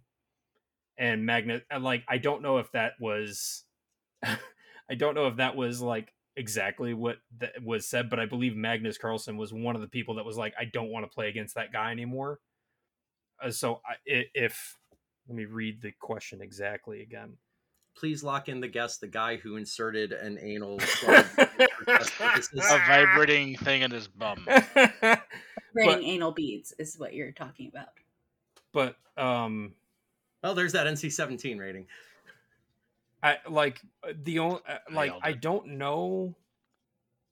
And magnet like i don't know if that was i don't know if that was like exactly what that was said but i believe magnus carlsen was one of the people that was like i don't want to play against that guy anymore. Uh, so i- if let me read the question exactly again Please lock in the guest, the guy who inserted an anal plug for test purposes. A vibrating thing in his bum. Writing anal beads is what you're talking about. but um Well, there's that NC-17 rating. I like uh, the only like Nailed I don't know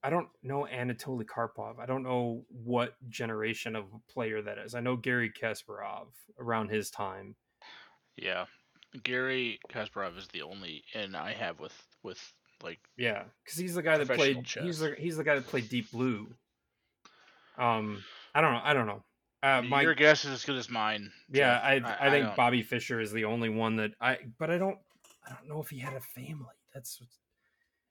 I don't know Anatoly Karpov. I don't know what generation of player that is. I know Gary Kasparov around his time. Yeah, Gary Kasparov is the only in I have with with like Yeah, because he's the guy that played. He's the he's the guy that played Deep Blue. Um, I don't know. I don't know. Uh, my your guess is as good as mine. yeah, Jeff. I I, think don't- Bobby Fischer is the only one that I. But I don't. I don't know if he had a family. That's.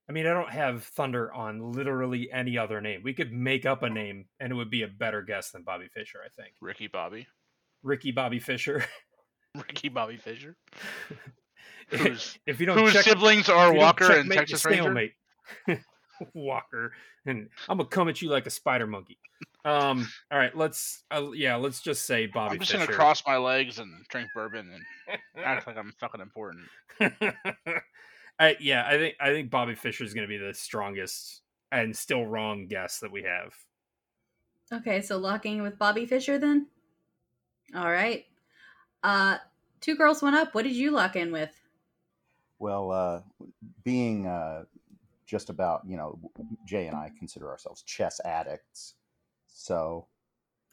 I mean, I don't have Thunder on literally any other name. We could make up a name, and it would be a better guess than Bobby Fischer. I think Ricky Bobby, Ricky Bobby Fischer. Ricky Bobby Fischer, if you don't whose check, siblings are Walker and checkmate, you Texas Ranger. Walker, and I'm gonna come at you like a spider monkey. Um, all right, let's uh, yeah, let's just say Bobby Fischer. I'm just Fischer. gonna cross my legs and drink bourbon and act like I'm fucking important. I, yeah, I think I think Bobby Fischer is going to be the strongest and still wrong guess that we have. Okay, so locking with Bobby Fischer then? All right. Uh two girls went up. What did you lock in with? Well, uh, being uh, just about, you know, Jay and I consider ourselves chess addicts. So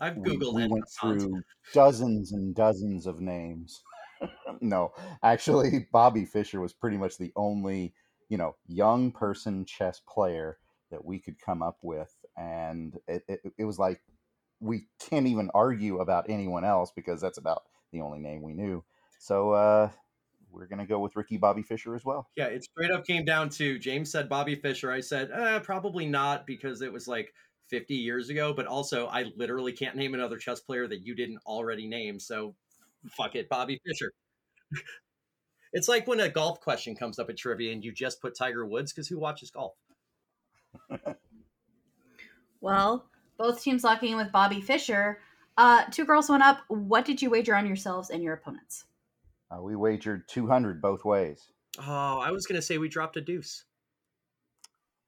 I've we, Googled we it. went through dozens and dozens of names. no, actually, Bobby Fischer was pretty much the only, you know, young person chess player that we could come up with. And it, it, it was like we can't even argue about anyone else because that's about the only name we knew. So uh, we're going to go with Ricky Bobby Fischer as well. Yeah, it straight up came down to James said Bobby Fischer. I said eh, probably not because it was like 50 years ago. But also, I literally can't name another chess player that you didn't already name. So fuck it, Bobby Fischer. it's like when a golf question comes up at trivia and you just put Tiger Woods because who watches golf? Well, both teams locking in with Bobby Fischer. Uh two girls went up. What did you wager on yourselves and your opponents? Uh, we wagered 200 both ways. Oh, I was gonna say we dropped a deuce.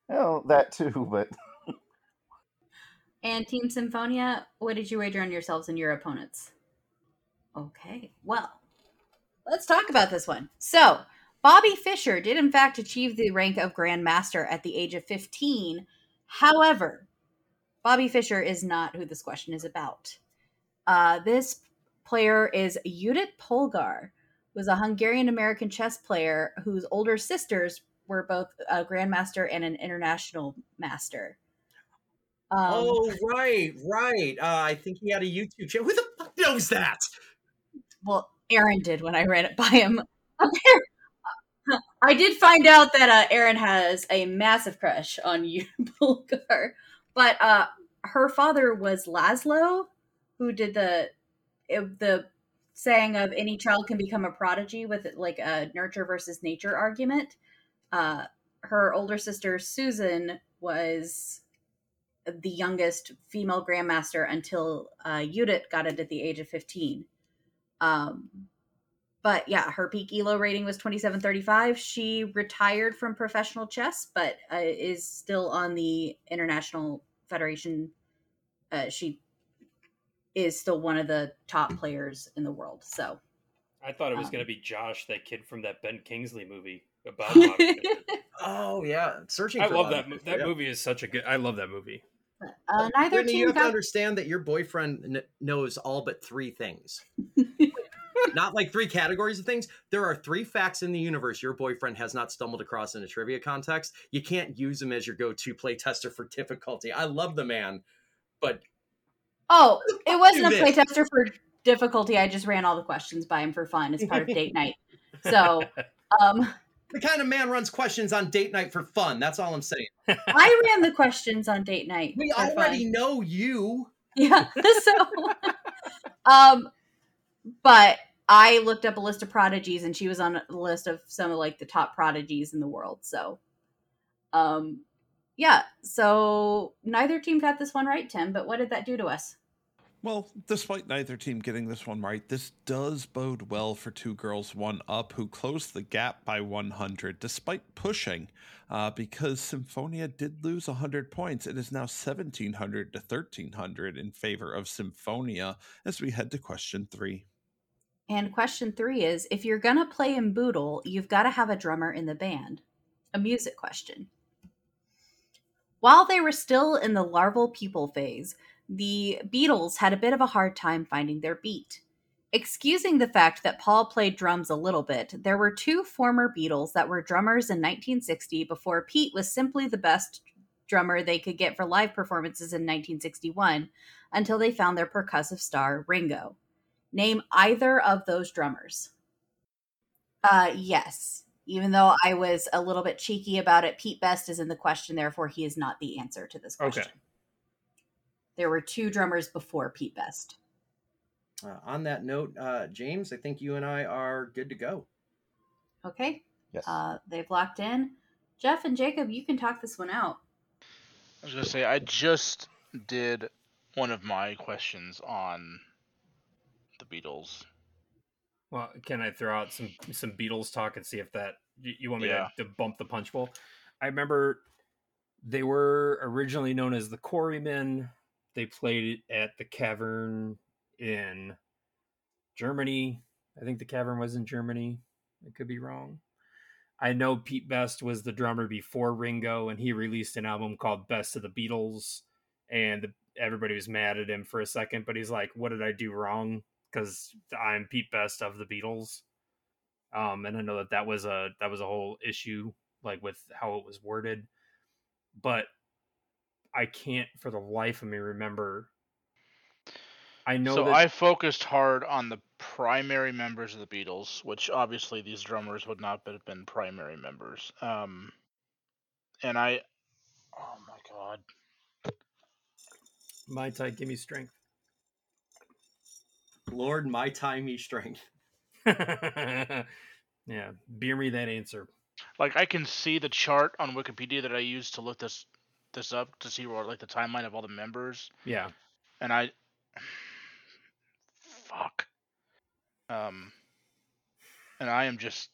Well, that too, but And Team Sinfonia, what did you wager on yourselves and your opponents? Okay, well, let's talk about this one. So, Bobby Fischer did, in fact, achieve the rank of Grandmaster at the age of 15. However, Bobby Fischer is not who this question is about. Uh, this player is Judith Polgar, who is a Hungarian American chess player whose older sisters were both a Grandmaster and an International Master. Um, oh, right, right. Uh, I think he had a YouTube channel. Who the fuck knows that? Well, Aaron did when I ran it by him. I did find out that uh, Aaron has a massive crush on you, Bulgar. But uh, her father was Laszlo, who did the the saying of any child can become a prodigy with like a nurture versus nature argument. Uh, her older sister Susan was the youngest female grandmaster until uh, got it at the age of 15. Um, but yeah, her peak ELO rating was 2735. She retired from professional chess, but uh, is still on the International Federation. Uh, she is still one of the top players in the world. So I thought it was um, going to be Josh, that kid from that Ben Kingsley movie about. oh yeah, searching. I love that. Movie. That yeah. movie is such a good. I love that movie. Uh, neither Brittany, you have got... to understand that your boyfriend n- knows all but three things. not like three categories of things. There are three facts in the universe your boyfriend has not stumbled across in a trivia context. You can't use him as your go-to play tester for difficulty. I love the man, but oh, it wasn't a playtester for difficulty. I just ran all the questions by him for fun as part of date night. So, um, the kind of man runs questions on date night for fun. That's all I'm saying. I ran the questions on date night. We already fun. know you. Yeah. So, um, but I looked up a list of prodigies and she was on the list of some of like the top prodigies in the world. So, um, yeah. So neither team got this one right, Tim. But what did that do to us? Well, despite neither team getting this one right, this does bode well for Two Girls One Up, who closed the gap by 100 despite pushing, uh, because Sinfonia did lose 100 points. It is now 1700 to 1300 in favor of Sinfonia as we head to question three. And question three is if you're going to play in Boodle, you've got to have a drummer in the band. A music question. While they were still in the larval pupal phase, the Beatles had a bit of a hard time finding their beat. Excusing the fact that Paul played drums a little bit, there were two former Beatles that were drummers in 1960 before Pete was simply the best drummer they could get for live performances in 1961 until they found their percussive star, Ringo. Name either of those drummers. Uh, yes. Even though I was a little bit cheeky about it, Pete Best is in the question, therefore he is not the answer to this question. Okay. There were two drummers before Pete Best. Uh, on that note, uh, James, I think you and I are good to go. Okay. Yes. Uh, they've locked in. Jeff and Jacob, you can talk this one out. I was going to say, I just did one of my questions on the Beatles. Well, can I throw out some some Beatles talk and see if that you want me yeah. to, to bump the punch bowl? I remember they were originally known as the Quarrymen. They played at the Cavern in Germany. I think the Cavern was in Germany. I could be wrong. I know Pete Best was the drummer before Ringo, and he released an album called Best of the Beatles. And the, everybody was mad at him for a second, but he's like, "What did I do wrong?" Because I'm Pete Best of the Beatles. Um, and I know that that was a that was a whole issue, like with how it was worded. But I can't, for the life of me, remember. I know. So that... I focused hard on the primary members of the Beatles, which obviously these drummers would not have been primary members. Um, and I, oh my god, my type, give me strength. Lord, my timey strength. yeah, beer me that answer. Like I can see the chart on Wikipedia that I used to look this this up to see where like the timeline of all the members. Yeah. And I fuck. Um and I am just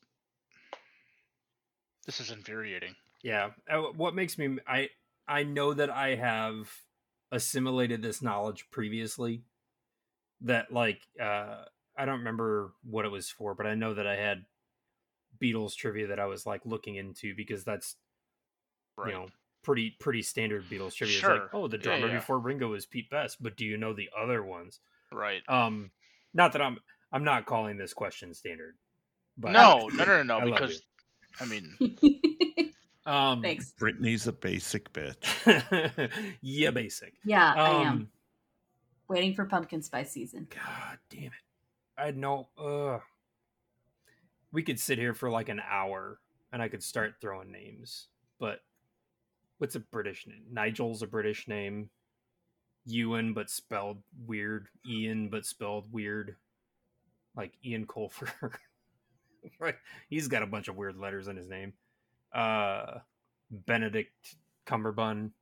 this is infuriating. Yeah. Uh, what makes me I I know that I have assimilated this knowledge previously that like uh I don't remember what it was for, but I know that I had Beatles trivia that I was like looking into because that's right. you know pretty pretty standard Beatles trivia. Sure. It's like, oh, the drummer yeah, yeah. before Ringo was Pete Best, but do you know the other ones? Right. Um, not that I'm I'm not calling this question standard. But no, no, no, no, no because I mean, um, thanks. Brittany's a basic bitch. yeah, basic. Yeah, um, I am. Waiting for pumpkin spice season. God damn it! I know. Uh, we could sit here for like an hour and I could start throwing names, but what's a British name? Nigel's a British name. Ewan, but spelled weird. Ian, but spelled weird. Like Ian Colfer. right. He's got a bunch of weird letters in his name. Uh Benedict Cumberbund.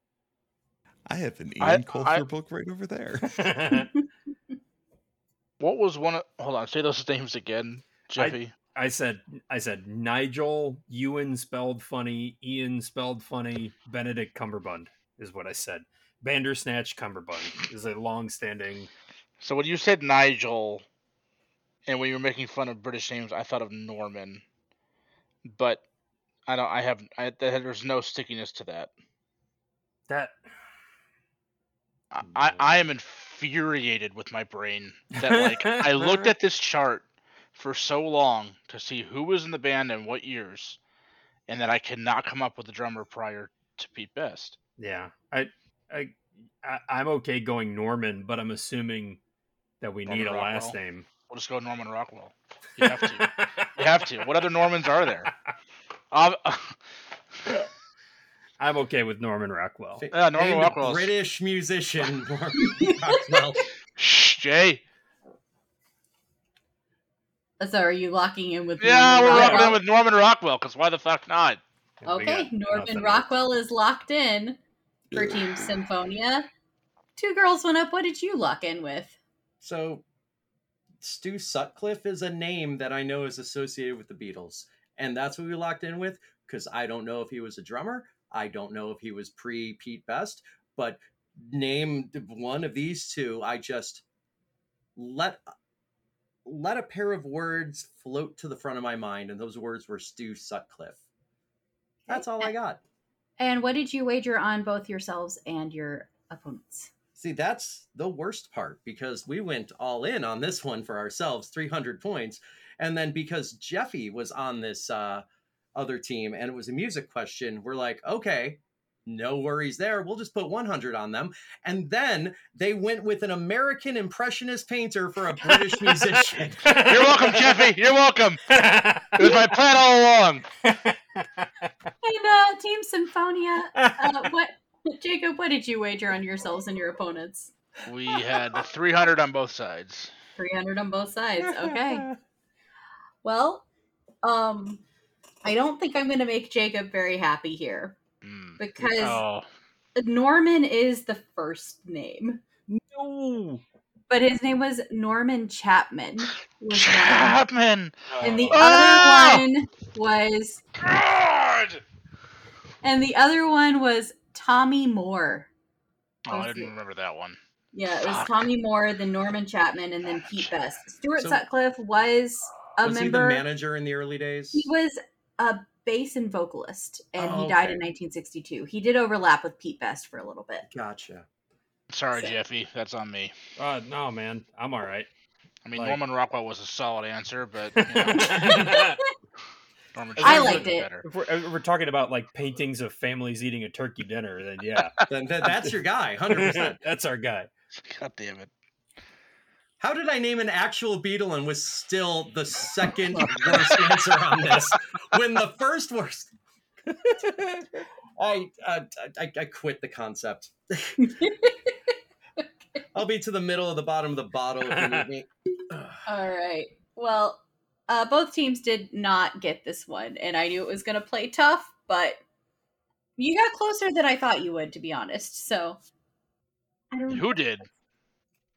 I have an Ian I, Colfer I, book right over there. what was one of hold on, say those names again, Jeffy. I, I said I said Nigel, Ewan spelled funny, Ian spelled funny, Benedict Cumberbund is what I said. Bandersnatch Cumberbund is a long standing So when you said Nigel, and when you were making fun of British names, I thought of Norman. But I don't. I have. I, there's no stickiness to that. That. I, I, I am infuriated with my brain that like I looked at this chart for so long to see who was in the band and what years, and that I cannot come up with a drummer prior to Pete Best. Yeah, I, I, I am okay going Norman, but I'm assuming that we Norman need a Rockwell. last name. We'll just go Norman Rockwell. You have to. you have to. What other Normans are there? Um, I'm okay with Norman Rockwell. Yeah, Norman Rockwell. British musician Norman Rockwell. Shh, Jay. So are you locking in with? Yeah, Norman we're Rockwell? locking in with Norman Rockwell because why the fuck not? Okay, Norman Rockwell is locked in for Team Sinfonia. Two girls, went up. What did you lock in with? So Stu Sutcliffe is a name that I know is associated with the Beatles. And that's what we locked in with because I don't know if he was a drummer. I don't know if he was pre Pete Best, but name one of these two. I just let let a pair of words float to the front of my mind, and those words were Stu Sutcliffe. That's all I got. And what did you wager on both yourselves and your opponents? See, that's the worst part because we went all in on this one for ourselves, 300 points. And then because Jeffy was on this uh, other team and it was a music question, we're like, okay, no worries there. We'll just put 100 on them. And then they went with an American impressionist painter for a British musician. You're welcome, Jeffy. You're welcome. It was my plan all along. And uh, Team Sinfonia, uh, what Jacob, what did you wager on yourselves and your opponents? We had 300 on both sides. 300 on both sides. Okay. well, um I don't think I'm going to make Jacob very happy here mm. because oh. Norman is the first name. No. But his name was Norman Chapman. Chapman. And the oh. other one was God. And the other one was Tommy Moore. Oh, I didn't remember that one. Yeah, it was Fuck. Tommy Moore, then Norman Chapman, and then Pete Best. Stuart so, Sutcliffe was a was member. he the manager in the early days? He was a bass and vocalist, and oh, he died okay. in 1962. He did overlap with Pete Best for a little bit. Gotcha. Sorry, so. Jeffy, that's on me. Uh, no, man, I'm all right. I mean, like... Norman Rockwell was a solid answer, but you know. I liked it. If we're, if we're, talking about like paintings of families eating a turkey dinner, then yeah, then that's your guy, hundred percent. That's our guy. God damn it! How did I name an actual beetle and was still the second worst answer on this when the first worst? I, uh, I I quit the concept. I'll be to the middle of the bottom of the bottle if you need me. All right. Well, uh, both teams did not get this one, and I knew it was going to play tough, but you got closer than I thought you would, to be honest. So, I don't. Who did?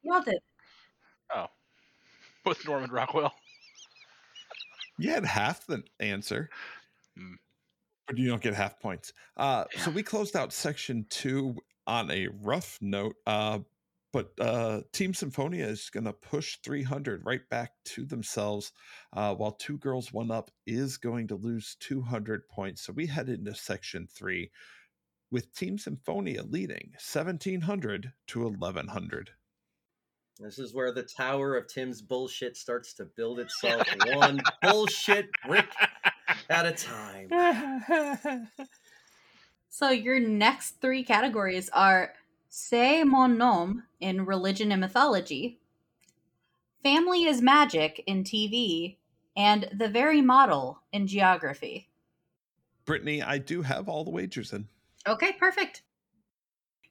Y'all did. With Norman Rockwell. You had half the answer, mm. but you don't get half points. Uh, yeah. So we closed out section two on a rough note, uh, but uh, Team Sinfonia is going to push 300 right back to themselves, uh, while Two Girls One Up is going to lose 200 points. So we head into Section Three with Team Sinfonia leading 1700 to 1100. This is where the tower of Tim's bullshit starts to build itself one bullshit brick at a time. So your next three categories are C'est mon nom in religion and mythology, Family is magic in TV, and The very model in geography. Brittany, I do have all the wagers in. Okay, perfect.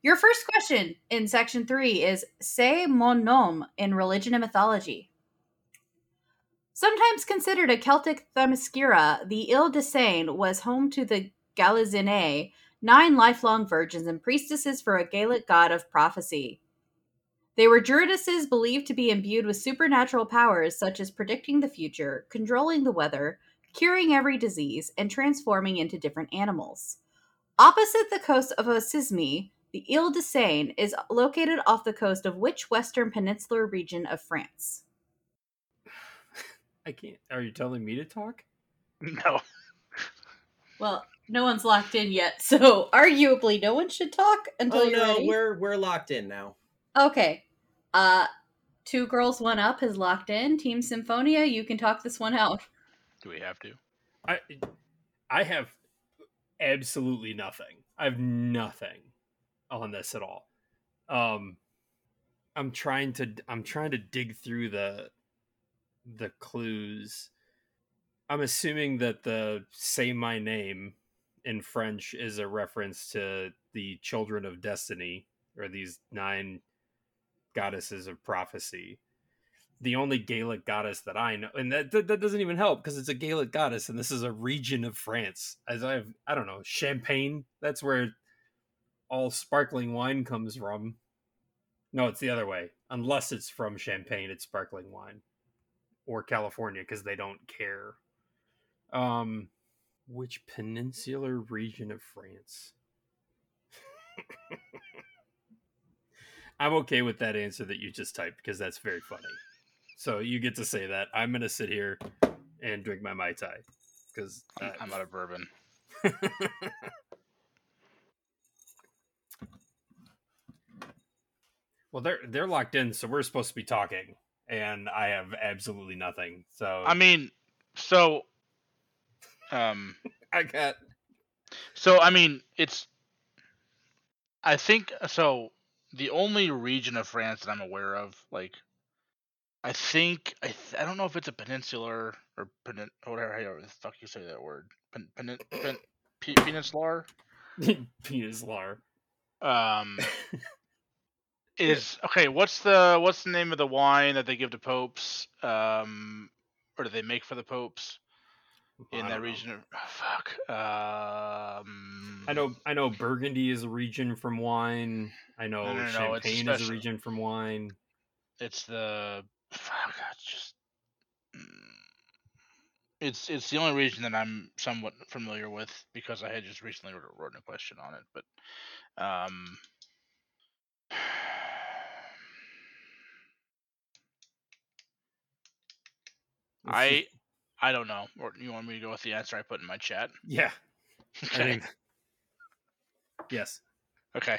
Your first question in section three is C'est mon nom in religion and mythology. Sometimes considered a Celtic Themyscira, the Ile de Seine was home to the Gallizenae, nine lifelong virgins and priestesses for a Gaelic god of prophecy. They were druidesses believed to be imbued with supernatural powers such as predicting the future, controlling the weather, curing every disease, and transforming into different animals. Opposite the coast of Ossisme, the Ile de Seine is located off the coast of which western peninsular region of France? I can't. Are you telling me to talk? No. Well, no one's locked in yet, so arguably no one should talk until oh, you're no, ready. we're we're locked in now. Okay. Uh two girls, one up is locked in. Team Sinfonia, you can talk this one out. Do we have to? I I have absolutely nothing. I have nothing on this at all. Um I'm trying to I'm trying to dig through the the clues. I'm assuming that the say my name in French is a reference to the children of destiny or these nine goddesses of prophecy. The only Gaelic goddess that I know, and that that, that doesn't even help because it's a Gaelic goddess, and this is a region of France. As I have, I don't know, Champagne. That's where all sparkling wine comes from. No, it's the other way. Unless it's from Champagne, it's sparkling wine, or California because they don't care. Um, which peninsular region of France? I'm okay with that answer that you just typed because that's very funny. So you get to say that. I'm gonna sit here and drink my mai tai because I'm, I'm out of bourbon. well, they're they're locked in, so we're supposed to be talking, and I have absolutely nothing. So I mean, so um, I got. So I mean, it's. I think so. The only region of France that I'm aware of, like, I think I th- I don't know if it's a peninsular or penin whatever however the fuck you say that word pen, pen, pen, pe- peninsular. peninsular. Um. is okay. What's the what's the name of the wine that they give to popes? Um, or do they make for the popes? in that region of oh, fuck. Um, I know I know Burgundy is a region from wine. I know no, no, no, Champagne is a region from wine. It's the fuck, just mm, it's it's the only region that I'm somewhat familiar with because I had just recently wrote, wrote a question on it, but um. I I don't know. Or you want me to go with the answer I put in my chat? Yeah. Okay. I think. Yes. Okay.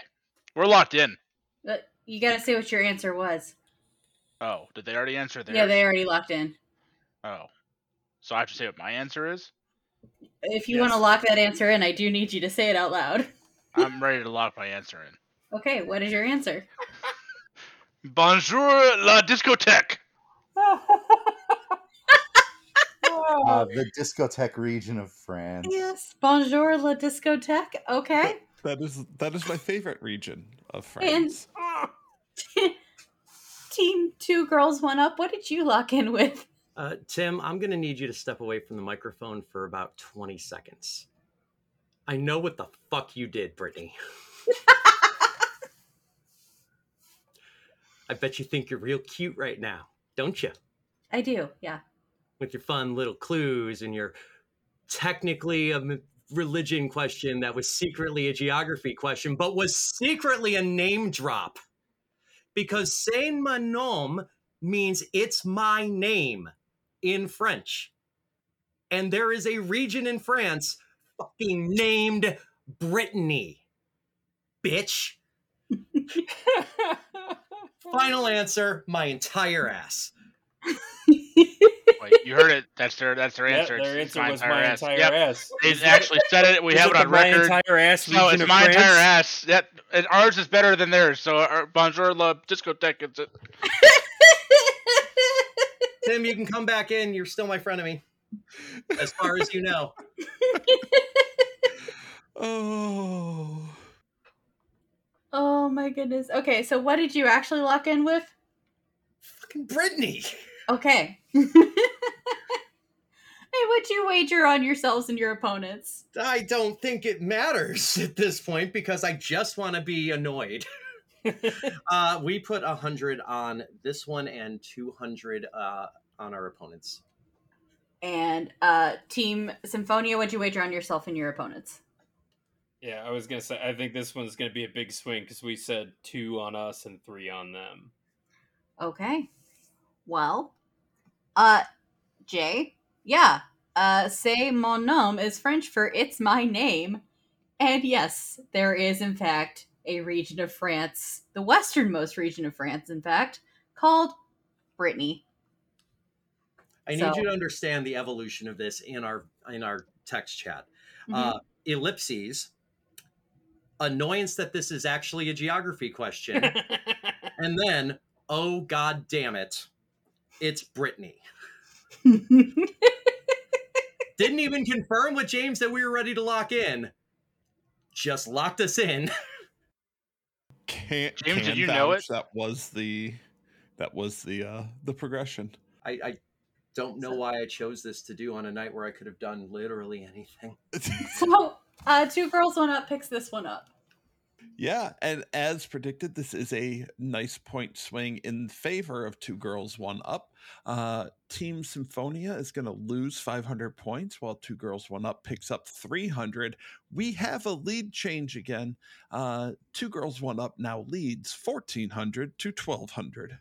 We're locked in. But you got to say what your answer was. Oh, did they already answer theirs? Yeah, they already locked in. Oh. So I have to say what my answer is? If you yes. want to lock that answer in, I do need you to say it out loud. I'm ready to lock my answer in. Okay, what is your answer? Bonjour la discothèque. Uh, the discotheque region of France. Yes. Bonjour, la discothèque. Okay. That is that is my favorite region of France. And team two girls, one up. What did you lock in with? Uh, Tim, I'm going to need you to step away from the microphone for about 20 seconds. I know what the fuck you did, Brittany. I bet you think you're real cute right now, don't you? I do, yeah with your fun little clues and your technically a religion question that was secretly a geography question, but was secretly a name drop. Because C'est mon nom means it's my name in French. And there is a region in France fucking named Brittany. Bitch. Final answer my entire ass. Wait, you heard it. That's their that's their answer. their answer my was my entire yep. ass. They actually said it. We have it, it on record. My entire ass. No, it's my France? entire ass. That ours is better than theirs. So our, bonjour la discotheque. It's it. Tim, you can come back in. You're still my friend of me, as far as you know. oh. Oh my goodness. Okay, so what did you actually lock in with? Fucking Brittany. Okay. hey, what'd you wager on yourselves and your opponents? I don't think it matters at this point because I just want to be annoyed. uh, we put a hundred on this one and two hundred uh, on our opponents. And uh, Team Sinfonia, what'd you wager on yourself and your opponents? Yeah, I was gonna say I think this one's gonna be a big swing because we said two on us and three on them. Okay. Well, uh, Jay, yeah. Uh, c'est mon nom is French for it's my name. And yes, there is, in fact, a region of France, the westernmost region of France, in fact, called Brittany. I so. need you to understand the evolution of this in our in our text chat. Mm-hmm. Uh, ellipses, annoyance that this is actually a geography question, and then, oh god damn it, it's Brittany. Didn't even confirm with James that we were ready to lock in. Just locked us in. Can't James, can did you know it? That was the that was the uh the progression. I, I don't know why I chose this to do on a night where I could have done literally anything. so uh two girls one up picks this one up. Yeah, and as predicted, this is a nice point swing in favor of Two Girls One Up. Uh, Team Sinfonia is going to lose 500 points, while Two Girls One Up picks up 300. We have a lead change again. Uh, Two Girls One Up now leads 1400 to 1200.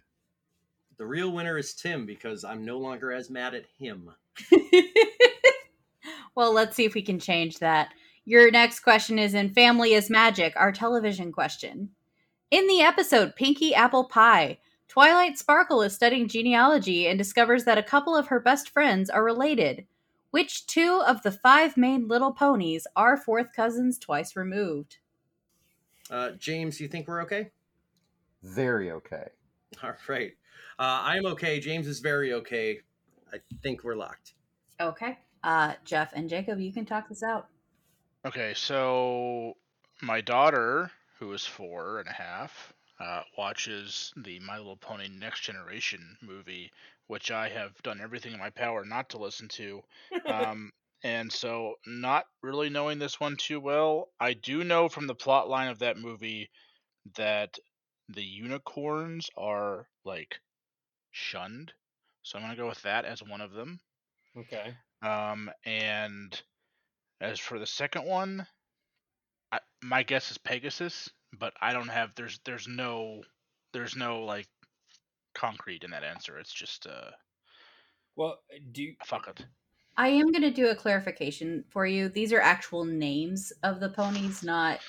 The real winner is Tim because I'm no longer as mad at him. well, let's see if we can change that. Your next question is in Family is Magic, our television question. In the episode Pinkie Apple Pie, Twilight Sparkle is studying genealogy and discovers that a couple of her best friends are related. Which two of the five main little ponies are fourth cousins twice removed? Uh, James, you think we're okay? Very okay. All right. Uh, I'm okay. James is very okay. I think we're locked. Okay. Uh, Jeff and Jacob, you can talk this out. Okay, so my daughter, who is four and a half, uh, watches the My Little Pony Next Generation movie, which I have done everything in my power not to listen to. Um, and so, not really knowing this one too well, I do know from the plot line of that movie that the unicorns are like shunned. So I'm gonna go with that as one of them. Okay. Um, and as for the second one, I, my guess is Pegasus, but I don't have there's there's no there's no like concrete in that answer. It's just uh well, do you, fuck it. I am going to do a clarification for you. These are actual names of the ponies, not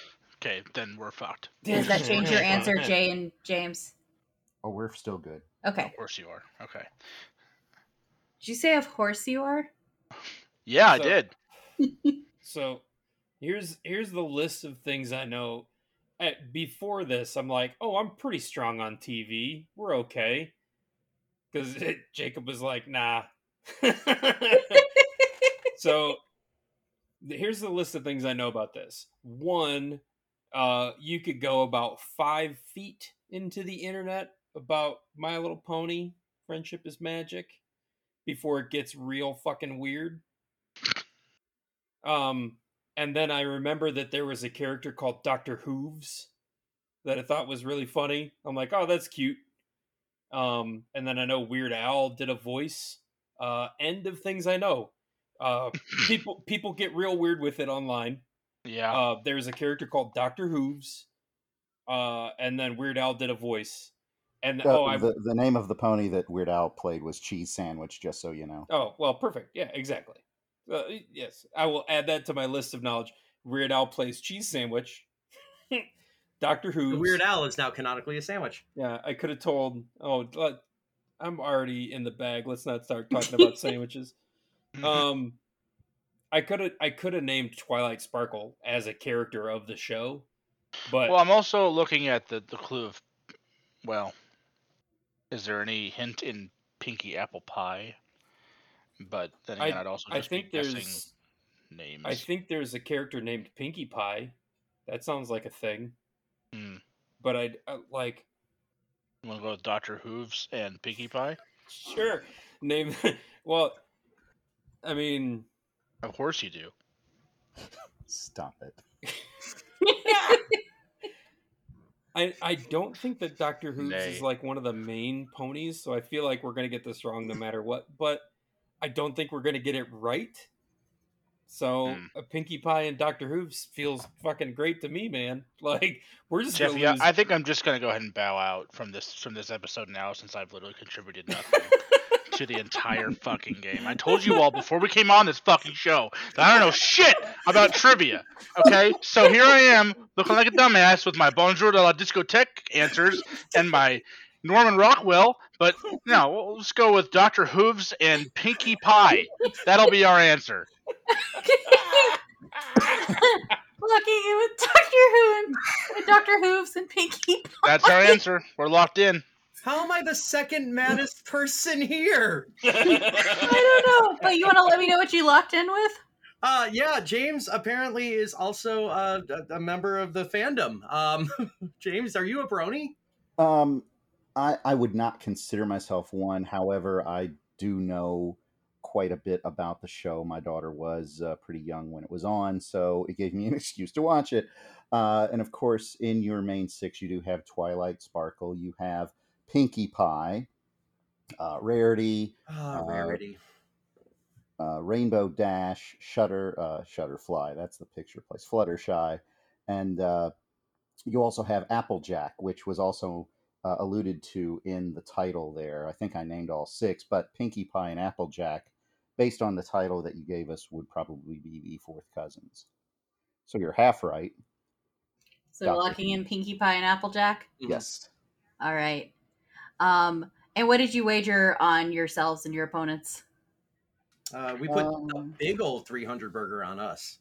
Okay, then we're fucked. Does that change your answer, Jay and James? Oh, we're still good. Okay. Of course you are. Okay. Did you say of course you are? Yeah, so, I did. so here's here's the list of things I know. Before this, I'm like, oh, I'm pretty strong on TV. We're okay. Because Jacob was like, nah. so here's the list of things I know about this. One, uh, you could go about five feet into the internet about My Little Pony, Friendship is Magic, before it gets real fucking weird. Um, and then I remember that there was a character called Doctor Hooves that I thought was really funny. I'm like, oh, that's cute. Um, and then I know Weird Al did a voice. Uh, end of things I know. Uh, people people get real weird with it online. Yeah. Uh, there's a character called Doctor Hooves, uh, and then Weird Al did a voice. And oh, I, the, the name of the pony that Weird Al played was Cheese Sandwich. Just so you know. Oh well, perfect. Yeah, exactly. Uh, yes, I will add that to my list of knowledge. Weird Al plays Cheese Sandwich. Doctor Who. Weird Al is now canonically a sandwich. Yeah, I could have told. Oh, I'm already in the bag. Let's not start talking about sandwiches. Um, I could have I could have named Twilight Sparkle as a character of the show, but well, I'm also looking at the the clue of well, is there any hint in Pinkie Apple Pie? But then again, I, would also I think there's names. I think there's a character named Pinkie Pie. That sounds like a thing. Hmm. But I'd uh, like. You want to go with Doctor Hooves and Pinkie Pie? Sure. Name. well, I mean, of course you do. Stop it. I I don't think that Doctor Hooves Nay. is like one of the main ponies, so I feel like we're gonna get this wrong no matter what. But I don't think we're gonna get it right. So mm. a Pinkie Pie and Doctor Hooves feels fucking great to me, man. Like we're just Jeff, yeah, I think I'm just gonna go ahead and bow out from this from this episode now since I've literally contributed nothing to the entire fucking game. I told you all before we came on this fucking show that I don't know shit about trivia. Okay, so here I am looking like a dumbass with my Bonjour de la Discotheque answers and my Norman Rockwell, but no, let's go with Doctor Hooves and Pinkie Pie. That'll be our answer. Lucky you with Doctor Who and Doctor Hooves and Pinkie. Pie. That's our answer. We're locked in. How am I the second maddest person here? I don't know. But you want to let me know what you locked in with? Uh, yeah, James apparently is also uh, a, a member of the fandom. Um, James, are you a brony? Um, I I would not consider myself one. However, I do know quite a bit about the show. My daughter was uh, pretty young when it was on, so it gave me an excuse to watch it. Uh, and of course, in your main six, you do have Twilight Sparkle. You have Pinkie Pie, uh, Rarity, oh, Rarity, uh, Rainbow Dash, Shutter, uh, Shutterfly. That's the picture place. Fluttershy, and uh, you also have Applejack, which was also uh, alluded to in the title there. I think I named all six, but Pinkie Pie and Applejack, based on the title that you gave us, would probably be the fourth cousins. So you're half right. So Dr. locking in Pinkie Pie and Applejack? Yes. All right. Um, and what did you wager on yourselves and your opponents? Uh, we put um, a big old 300 burger on us,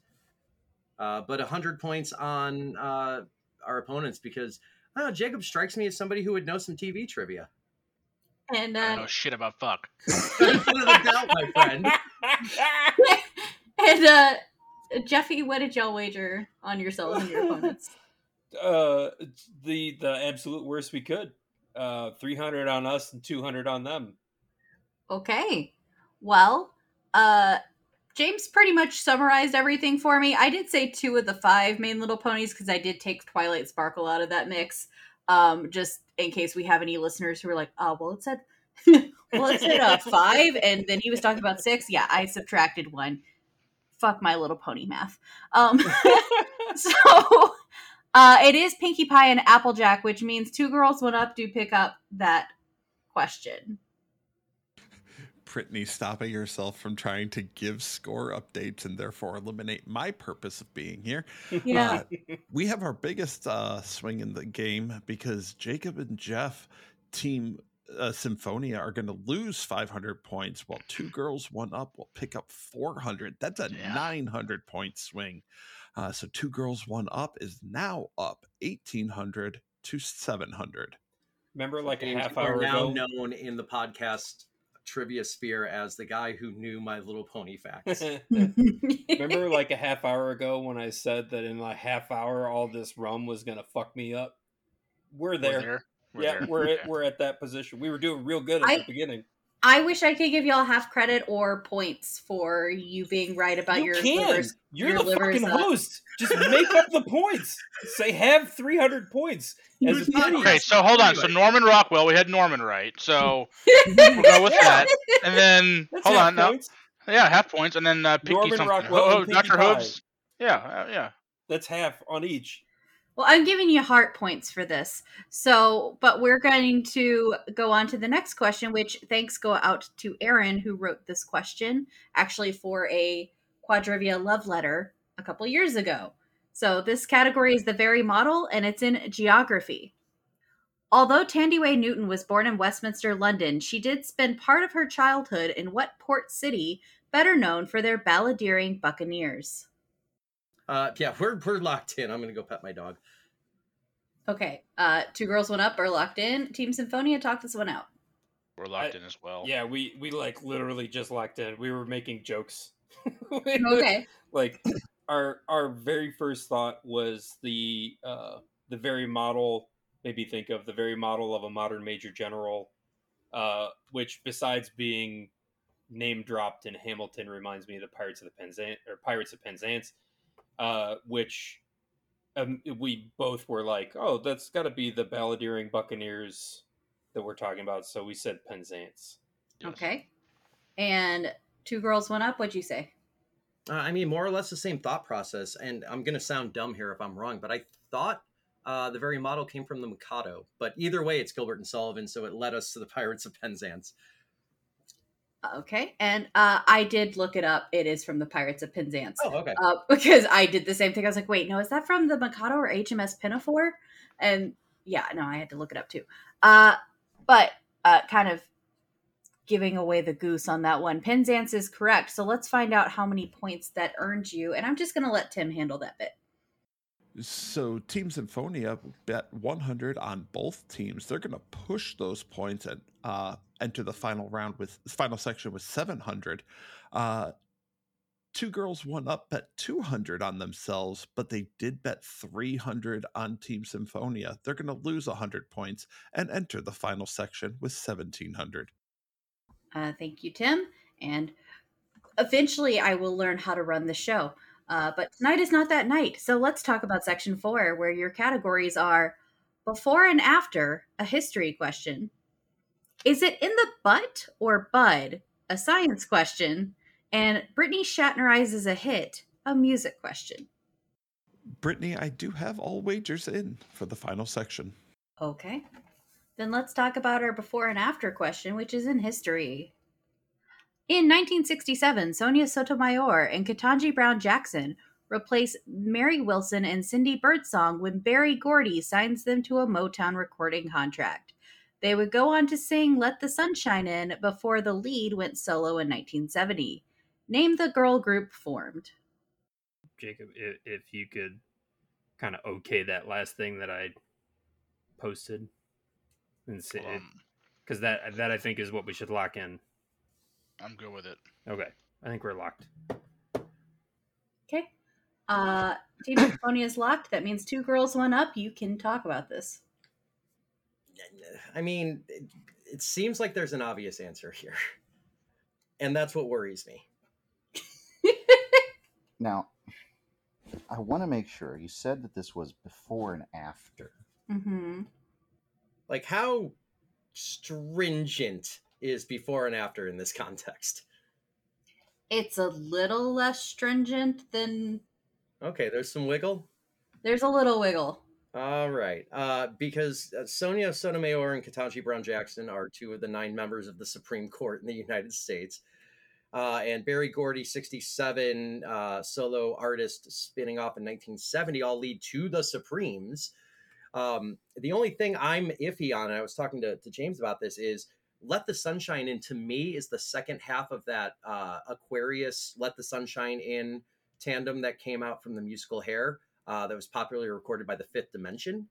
uh, but 100 points on uh, our opponents because know, Jacob strikes me as somebody who would know some TV trivia. And uh, I know shit about fuck. doubt, my friend. and uh, Jeffy, what did y'all wager on yourselves and your opponents? Uh, the the absolute worst we could uh, 300 on us and 200 on them. Okay. Well, uh, James pretty much summarized everything for me. I did say two of the five main little ponies because I did take Twilight Sparkle out of that mix. Um, just in case we have any listeners who are like, oh, well, it said, well, it said uh, five, and then he was talking about six. Yeah, I subtracted one. Fuck my little pony math. Um, so uh, it is Pinkie Pie and Applejack, which means two girls went up do pick up that question. Brittany stopping herself from trying to give score updates and therefore eliminate my purpose of being here. Yeah. Uh, we have our biggest uh, swing in the game because Jacob and Jeff team uh, Sinfonia are going to lose 500 points while two girls, one up will pick up 400. That's a yeah. 900 point swing. Uh, so two girls, one up is now up 1800 to 700. Remember, like a half hour now ago, known in the podcast trivia sphere as the guy who knew my little pony facts. Remember, like a half hour ago, when I said that in a half hour all this rum was gonna fuck me up? We're there. We're there. We're yeah, there. we're at, we're at that position. We were doing real good at I, the beginning. I wish I could give y'all half credit or points for you being right about you your can. Livers. You're your the fucking up. host. Just make up the points. Say have 300 points. As okay, so hold on. So Norman Rockwell, we had Norman right. So we'll go with that. And then That's hold on. Now, Yeah, half points, and then uh, Pinky Norman something. Rockwell oh, and Doctor Pie. Hobbs. Yeah, uh, yeah. That's half on each. Well, I'm giving you heart points for this. So, but we're going to go on to the next question, which thanks go out to Aaron, who wrote this question actually for a Quadrivia love letter a couple years ago. So, this category is the very model and it's in geography. Although Thandiwe Newton was born in Westminster, London, she did spend part of her childhood in what port city, better known for their balladeering buccaneers? Uh, yeah, we're we're locked in. I'm gonna go pet my dog. Okay, uh, two girls, went up are locked in. Team Sinfonia, talk this one out. We're locked I- in as well. Yeah, we we like literally just locked in. We were making jokes. Okay, like our our very first thought was the uh the very model maybe think of the very model of a modern major general uh which besides being name dropped in Hamilton reminds me of the Pirates of the Penzance or Pirates of Penzance uh which um, we both were like oh that's got to be the balladeering buccaneers that we're talking about so we said Penzance Yes. okay. And two girls, went up. What'd you say? Uh, I mean, more or less the same thought process. And I'm gonna sound dumb here if I'm wrong, but I thought uh, the very model came from the Mikado. But either way, it's Gilbert and Sullivan, so it led us to the Pirates of Penzance. Okay, and uh, I did look it up. It is from the Pirates of Penzance. Oh, okay. Uh, because I did the same thing. I was like, wait, no, is that from the Mikado or HMS Pinafore? And yeah, no, I had to look it up too. Uh, but uh, kind of giving away the goose on that one. Penzance is correct. So let's find out how many points that earned you. And I'm just going to let Tim handle that bit. So Team Sinfonia bet 100 on both teams. They're going to push those points and uh, enter the final round with final section with 700. Uh, two girls, one up, bet 200 on themselves, but they did bet 300 on Team Sinfonia. They're going to lose 100 points and enter the final section with 1700. Uh, thank you, Tim. And eventually I will learn how to run the show. Uh, but tonight is not that night. So let's talk about section four, where your categories are before and after, a history question. Is it in the butt or bud? A science question. And Brittany Shatnerizes a hit, a music question. Brittany, I do have all wagers in for the final section. Okay. Then let's talk about our before and after question, which is in history. In 1967, Sonia Sotomayor and Ketanji Brown Jackson replace Mary Wilson and Cindy Birdsong when Berry Gordy signs them to a Motown recording contract. They would go on to sing Let the Sunshine In before the lead went solo in 1970. Name the girl group formed. Jacob, if, if you could kind of okay that last thing that I posted, and see, Um, because that that I think is what we should lock in. I'm good with it. Okay, I think we're locked. Okay. Uh, Team Sinfonia is locked. That means two girls, one up. You can talk about this. I mean, it, it seems like there's an obvious answer here. And that's what worries me. Now, I want to make sure you said that this was before and after. Mm-hmm. Like, how stringent is before and after in this context? It's a little less stringent than. Okay, there's some wiggle. There's a little wiggle. All right. Uh, because uh, Sonia Sotomayor and Ketanji Brown Jackson are two of the nine members of the Supreme Court in the United States. Uh, and Berry Gordy, 67, uh, solo artist spinning off in 1970, all lead to the Supremes. Um, the only thing I'm iffy on, and I was talking to, to James about this, is Let the Sunshine In to me is the second half of that uh, Aquarius Let the Sunshine In tandem that came out from the musical Hair uh, that was popularly recorded by the Fifth Dimension,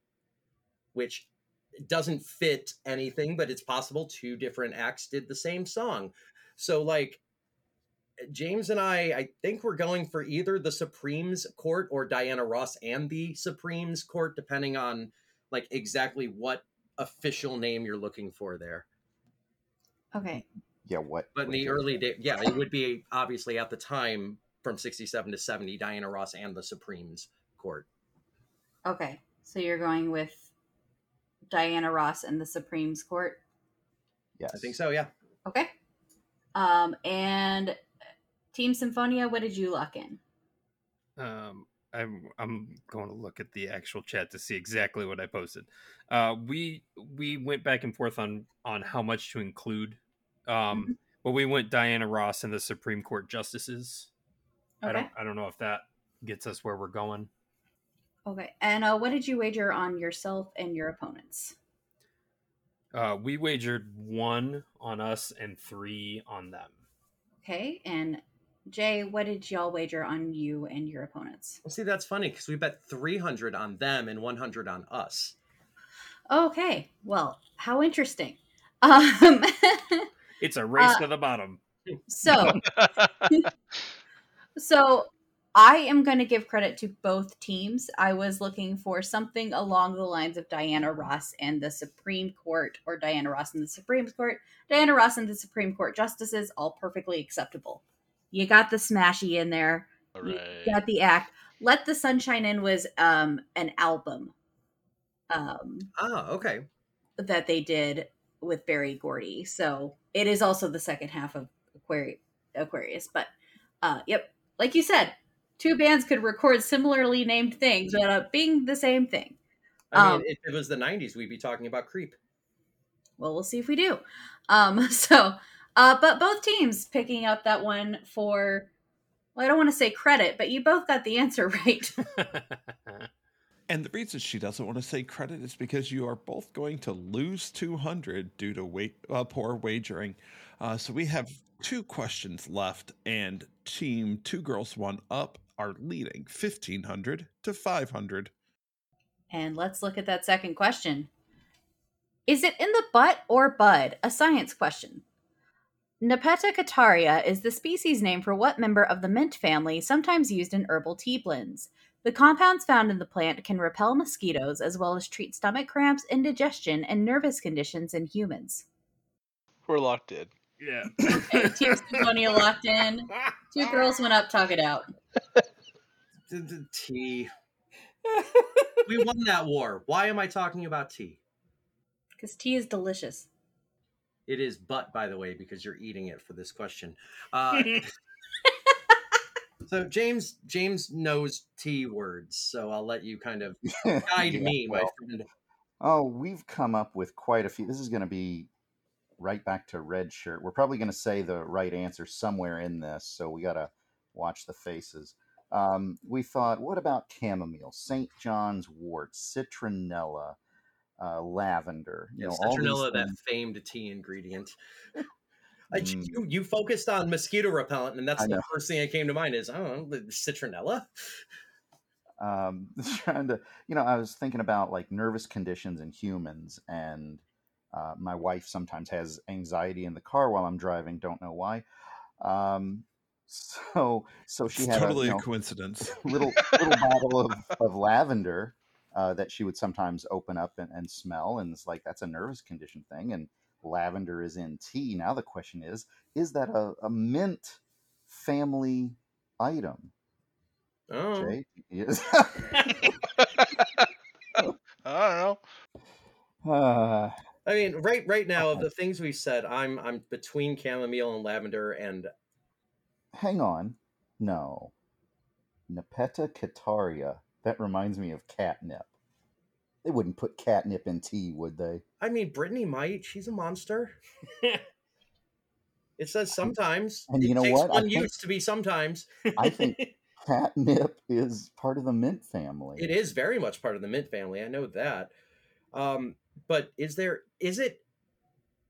which doesn't fit anything, but it's possible two different acts did the same song. So, like, James and I, I think we're going for either the Supremes Court or Diana Ross and the Supremes Court, depending on like exactly what official name you're looking for there. Okay. Yeah, what? But in the early day, yeah, it would be obviously at the time from 67 to 70, Diana Ross and the Supremes Court. Okay. So you're going with Diana Ross and the Supremes Court. Yes. I think so, yeah. Okay. Um, and Team Sinfonia, what did you lock in? Um, I'm I'm going to look at the actual chat to see exactly what I posted. Uh, we we went back and forth on on how much to include. Um, mm-hmm. but we went Diana Ross and the Supreme Court justices. Okay. I don't I don't know if that gets us where we're going. Okay, and uh, what did you wager on yourself and your opponents? Uh, we wagered one on us and three on them. Okay, and Jay, what did y'all wager on you and your opponents? Well, see, that's funny because we bet 300 on them and 100 on us. Okay, well, how interesting. Um, it's a race uh, to the bottom. So, so I am going to give credit to both teams. I was looking for something along the lines of Diana Ross and the Supreme Court, or Diana Ross and the Supreme Court. Diana Ross and the Supreme Court justices, all perfectly acceptable. You got the smashy in there. You got the act. Let the Sunshine In was um an album. Um Ah, okay. That they did with Berry Gordy. So it is also the second half of Aquarius Aquarius. But uh yep, like you said, two bands could record similarly named things without uh, being the same thing. I mean, um, if it was the '90s, we'd be talking about Creep. Well, we'll see if we do. Um, so uh, but both teams picking up that one for, well, I don't want to say credit, but you both got the answer right. and the reason she doesn't want to say credit is because you are both going to lose 200 due to wait, uh, poor wagering. Uh, so we have two questions left, and team Two Girls One Up are leading 1500 to 500. And let's look at that second question. Is it in the butt or bud? A science question. Nepeta cataria is the species name for what member of the mint family sometimes used in herbal tea blends. The compounds found in the plant can repel mosquitoes as well as treat stomach cramps, indigestion, and nervous conditions in humans. We're locked in. Yeah. okay, Team Sinfonia locked in. Two girls went up, talk it out. The, tea. we won that war. Why am I talking about tea? Because tea is delicious. It is but, by the way, because you're eating it for this question. Uh, so James James knows T words, so I'll let you kind of guide yeah, me, well, my friend. Oh, we've come up with quite a few. This is going to be right back to red shirt. We're probably going to say the right answer somewhere in this, so we got to watch the faces. Um, we thought, what about chamomile, St. John's wort, citronella, uh, lavender. You yes, know, citronella, that famed tea ingredient. I, mm. you, you focused on mosquito repellent, and that's the first thing that came to mind is, I don't know, citronella. Um, trying to, you know, I was thinking about like nervous conditions in humans, and uh, my wife sometimes has anxiety in the car while I'm driving. Don't know why. Um, so, so she it's had totally a, you know, coincidence. Little little bottle of, of lavender uh, that she would sometimes open up and, and smell. And it's like, that's a nervous condition thing. And lavender is in tea. Now the question is, is that a, a mint family item? Oh. Jay? Yes. I don't know. Uh, I mean, right right now of the things we've said, I'm I'm between chamomile and lavender and hang on. No. Nepeta cataria that reminds me of catnip. They wouldn't put catnip in tea, would they? I mean, Brittany might. She's a monster. it says sometimes. And you it know what? One use to be sometimes. I think catnip is part of the mint family. It is very much part of the mint family. I know that. Um, but is there? Is it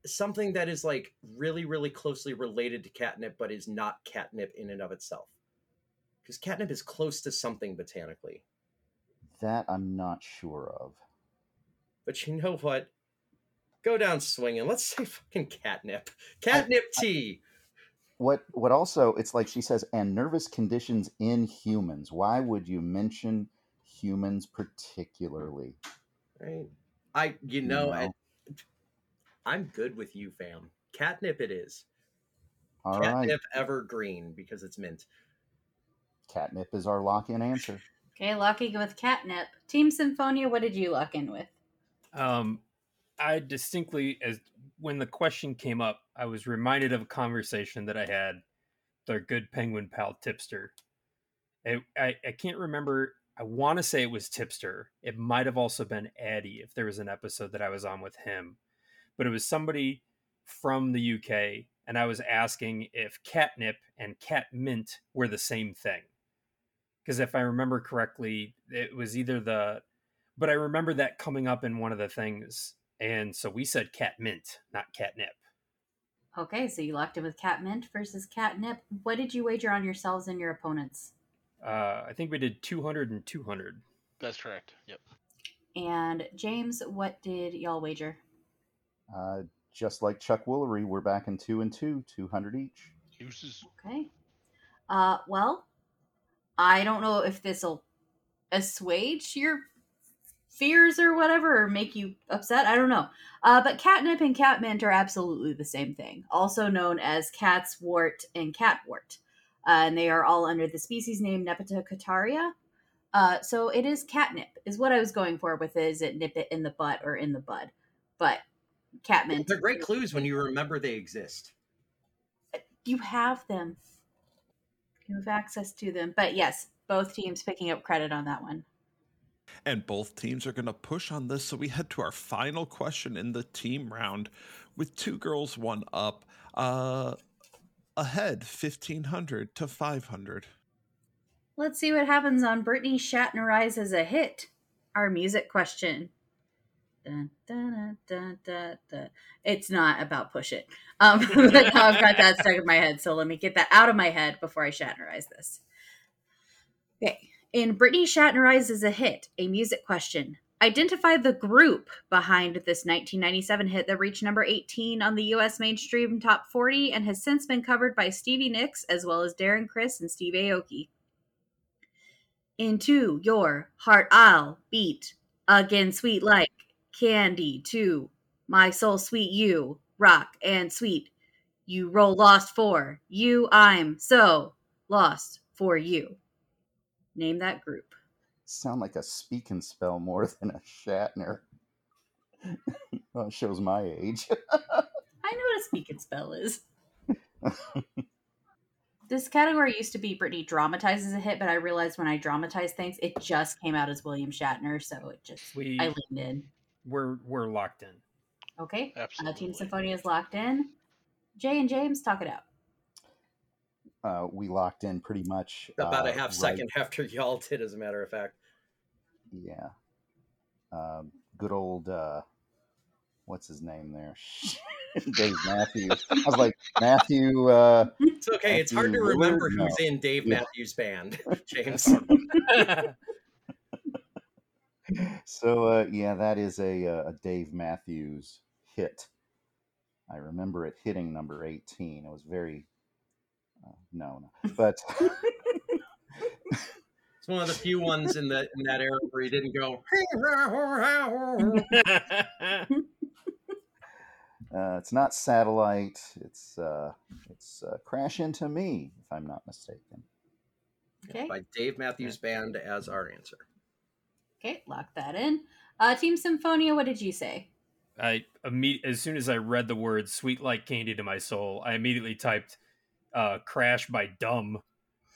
something that is like really, really closely related to catnip, but is not catnip in and of itself? Because catnip is close to something botanically. That I'm not sure of. But you know what? Go down swinging. Let's say fucking catnip. Catnip I, tea. I, what what also it's like she says and nervous conditions in humans. Why would you mention humans particularly? Right. I you know, you know? I, am good with you, fam. Catnip it is. All catnip right. evergreen because it's mint. Catnip is our lock-in answer. Okay, locking with catnip. Team Sinfonia, what did you lock in with? Um, I distinctly, as when the question came up, I was reminded of a conversation that I had with our good penguin pal Tipster. I, I, I can't remember. I want to say it was Tipster. It might have also been Eddie if there was an episode that I was on with him, but it was somebody from the UK, and I was asking if catnip and catmint were the same thing. Because if I remember correctly, it was either the, but I remember that coming up in one of the things, and so we said catmint, not catnip. Okay, so you locked in with catmint versus catnip. What did you wager on yourselves and your opponents? Uh, I think we did 200 and 200. That's correct. Yep. And James, what did y'all wager? Uh, just like Chuck Woolery, we're back in two and two, 200 each. Uses. Okay. Uh, well, I don't know if this will assuage your fears or whatever or make you upset. I don't know. Uh, but catnip and catmint are absolutely the same thing, also known as cat's wart and catwort uh, and they are all under the species name Nepeta cataria. Uh, so it is catnip, is what I was going for with it. Is it nip it in the butt or in the bud? But catmint. They're great clues when you remember they exist. You have them. You have access to them. But yes, both teams picking up credit on that one. And both teams are going to push on this. So we head to our final question in the team round with two girls, one up. Uh, ahead 1500 to 500. Let's see what happens on Brittany Shatnerizes as a hit. Our music question. Dun, dun, dun, it's not about push it. Um, but now I've got that stuck in my head, so let me get that out of my head before I Shatnerize this. Okay, in Brittany Shatnerizes as a hit, a music question. Identify the group behind this 1997 hit that reached number 18 on the US mainstream top 40 and has since been covered by Stevie Nicks as well as Darren Criss and Steve Aoki. Into your heart I'll beat again, sweet like candy to my soul, sweet you, rock and sweet. You roll lost for you, I'm so lost for you. Name that group sound like a speak and spell more than a Shatner. well, it shows my age. I know what a speak and spell is. this category used to be Brittany dramatizes a hit, but I realized when I dramatize things, it just came out as William Shatner, so it just we, I leaned in. We're we're locked in. Okay, Absolutely. Uh, Team Sinfonia is locked in. Jay and James, talk it out. Uh, we locked in pretty much about uh, a half right. second after y'all did, as a matter of fact. Yeah. Um, good old uh, what's his name there? Dave Matthews. I was like Matthew. Uh, it's okay. Matthew it's hard to remember no. who's in Dave yeah. Matthews Band, James. so uh, yeah, that is a, uh, a Dave Matthews hit. I remember it hitting number eighteen. It was very uh, no, no, but it's one of the few ones in that in that era where he didn't go. uh, it's not satellite. It's uh, it's uh, Crash into Me, if I'm not mistaken. Okay. By Dave Matthews Band as our answer. Okay, lock that in. Uh, Team Sinfonia, what did you say? I imme- as soon as I read the words "sweet like candy to my soul," I immediately typed uh, "crash" by Dumb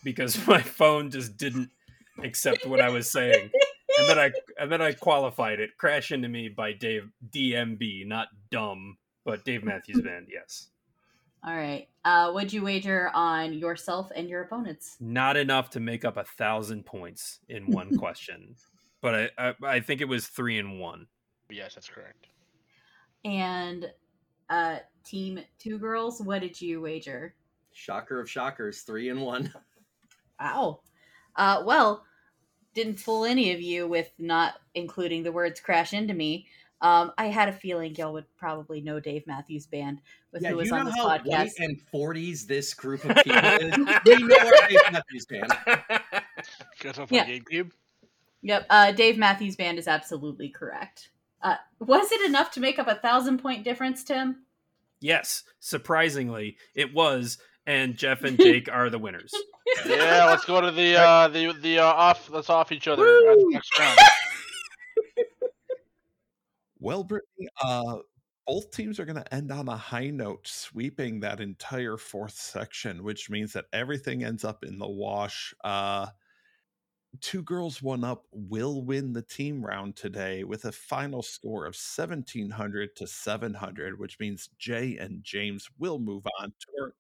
because my phone just didn't accept what I was saying. And then I and then I qualified it. Crash into me by Dave DMB, not dumb, but Dave Matthews Band, yes. All right. Uh, what'd you wager on yourself and your opponents? Not enough to make up a thousand points in one question, but I, I, I think it was three and one. Yes, that's correct. And uh, team two girls, what did you wager? Shocker of shockers, three and one. Wow. Uh, well, didn't fool any of you with not including the words "crash into me." Um, I had a feeling y'all would probably know Dave Matthews Band with yeah, who was on this podcast. and forties this group of people is. we know our Dave Matthews Band. Goes off yeah. GameCube. Yep, uh, Dave Matthews Band is absolutely correct. Uh, was it enough to make up a thousand point difference, Tim? Yes, surprisingly, it was and Jeff and Jake are the winners. Yeah, let's go to the uh, the the uh, off. Let's off each other next round. Well, Brittany, uh, both teams are going to end on a high note, sweeping that entire fourth section, which means that everything ends up in the wash. Uh, two girls one up will win the team round today with a final score of 1700 to 700 which means jay and james will move on to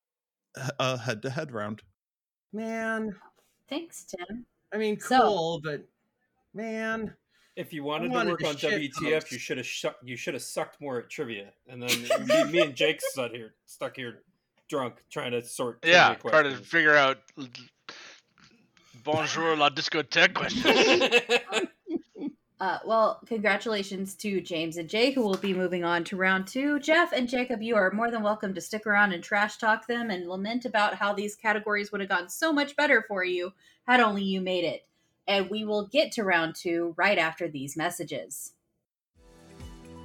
a head-to-head round man thanks tim i mean cool so, but man if you wanted to work on WTF, you should have sh- you should have sucked more at trivia, and then me, me, and Jake stuck here, stuck here, drunk, trying to sort. Yeah, trying to figure out bonjour la discothèque question. Uh, well, congratulations to James and Jay, who will be moving on to round two. Jeff and Jacob, you are more than welcome to stick around and trash talk them and lament about how these categories would have gone so much better for you had only you made it and we will get to round two right after these messages.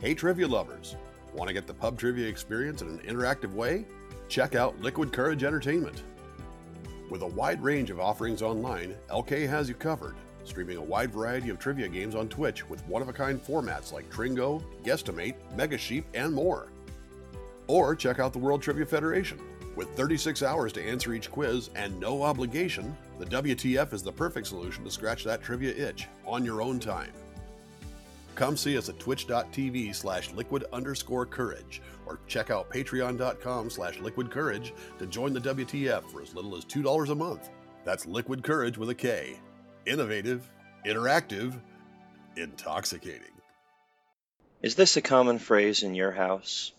Hey, trivia lovers! Want to get the pub trivia experience in an interactive way? Check out Liquid Kourage Entertainment. With a wide range of offerings online, LK has you covered, streaming a wide variety of trivia games on Twitch with one of a kind formats like Tringo, Guesstimate, Mega Sheep, and more. Or check out the World Trivia Federation with 36 hours to answer each quiz and no obligation, the WTF is the perfect solution to scratch that trivia itch on your own time. Come see us at twitch.tv slash liquid underscore courage or check out patreon.com slash liquid kourage to join the WTF for as little as $2 a month. That's liquid kourage with a K. Innovative, interactive, intoxicating. Is this a common phrase in your house?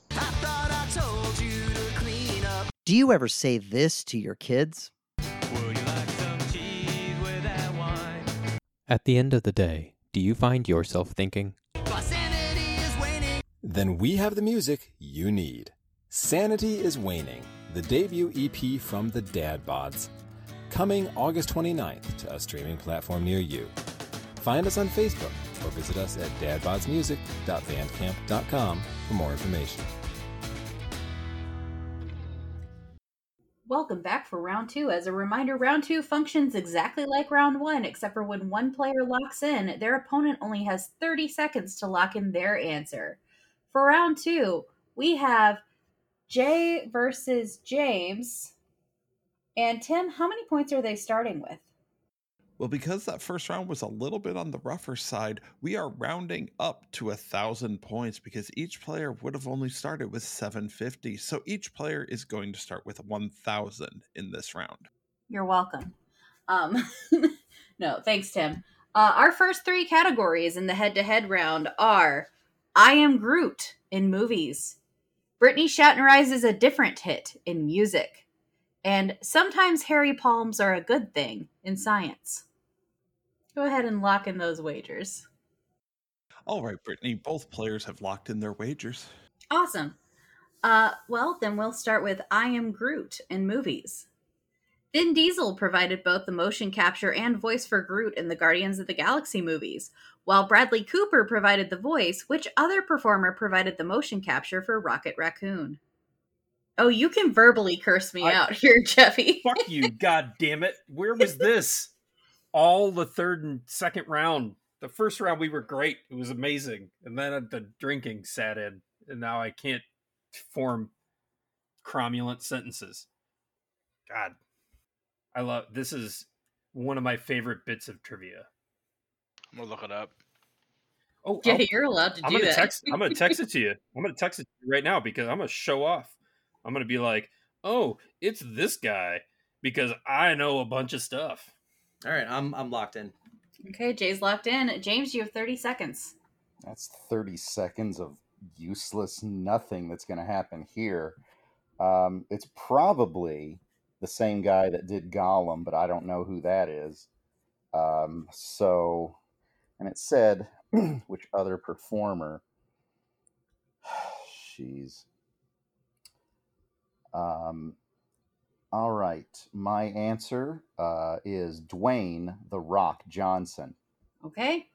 Do you ever say this to your kids? At the end of the day, do you find yourself thinking? Then we have the music you need. Sanity is Waning, the debut EP from the Dad Bods, coming August 29th to a streaming platform near you. Find us on Facebook or visit us at dadbodsmusic.bandcamp.com for more information. Welcome back for round two. As a reminder, round two functions exactly like round one, except for when one player locks in, their opponent only has 30 seconds to lock in their answer. For round two, we have Jay versus James. And Tim, how many points are they starting with? Well, because that first round was a little bit on the rougher side, we are rounding up to a thousand points because each player would have only started with 750. So each player is going to start with 1,000 in this round. You're welcome. Um, no, thanks, Tim. Uh, our first three categories in the head to head round are I Am Groot in movies, Brittany Shatnerizes a different hit in music, and sometimes hairy palms are a good thing in science. Go ahead and lock in those wagers. All right, Brittany. Both players have locked in their wagers. Awesome. Uh, well, then we'll start with I Am Groot in movies. Vin Diesel provided both the motion capture and voice for Groot in the Guardians of the Galaxy movies, while Bradley Cooper provided the voice, which other performer provided the motion capture for Rocket Raccoon? Oh, you can verbally curse me I, out here, Jeffy. Fuck you, god damn it. Where was this? all the third and second round. The first round we were great; it was amazing, and then the drinking sat in, and now I can't form cromulent sentences. God, I love this. Is one of my favorite bits of trivia. I'm gonna look it up. Oh, yeah, I'll, you're allowed to I'm do gonna that. Text, I'm gonna text it to you. I'm gonna text it to you right now because I'm gonna show off. I'm gonna be like, "Oh, it's this guy," because I know a bunch of stuff. All right, I'm I'm locked in. Okay, Jay's locked in. James, you have 30 seconds. That's 30 seconds of useless nothing that's going to happen here. Um, it's probably the same guy that did Gollum, but I don't know who that is. Um, so, and it said which other performer. Jeez. Um, all right. My answer uh, is Dwayne the Rock Johnson. Okay.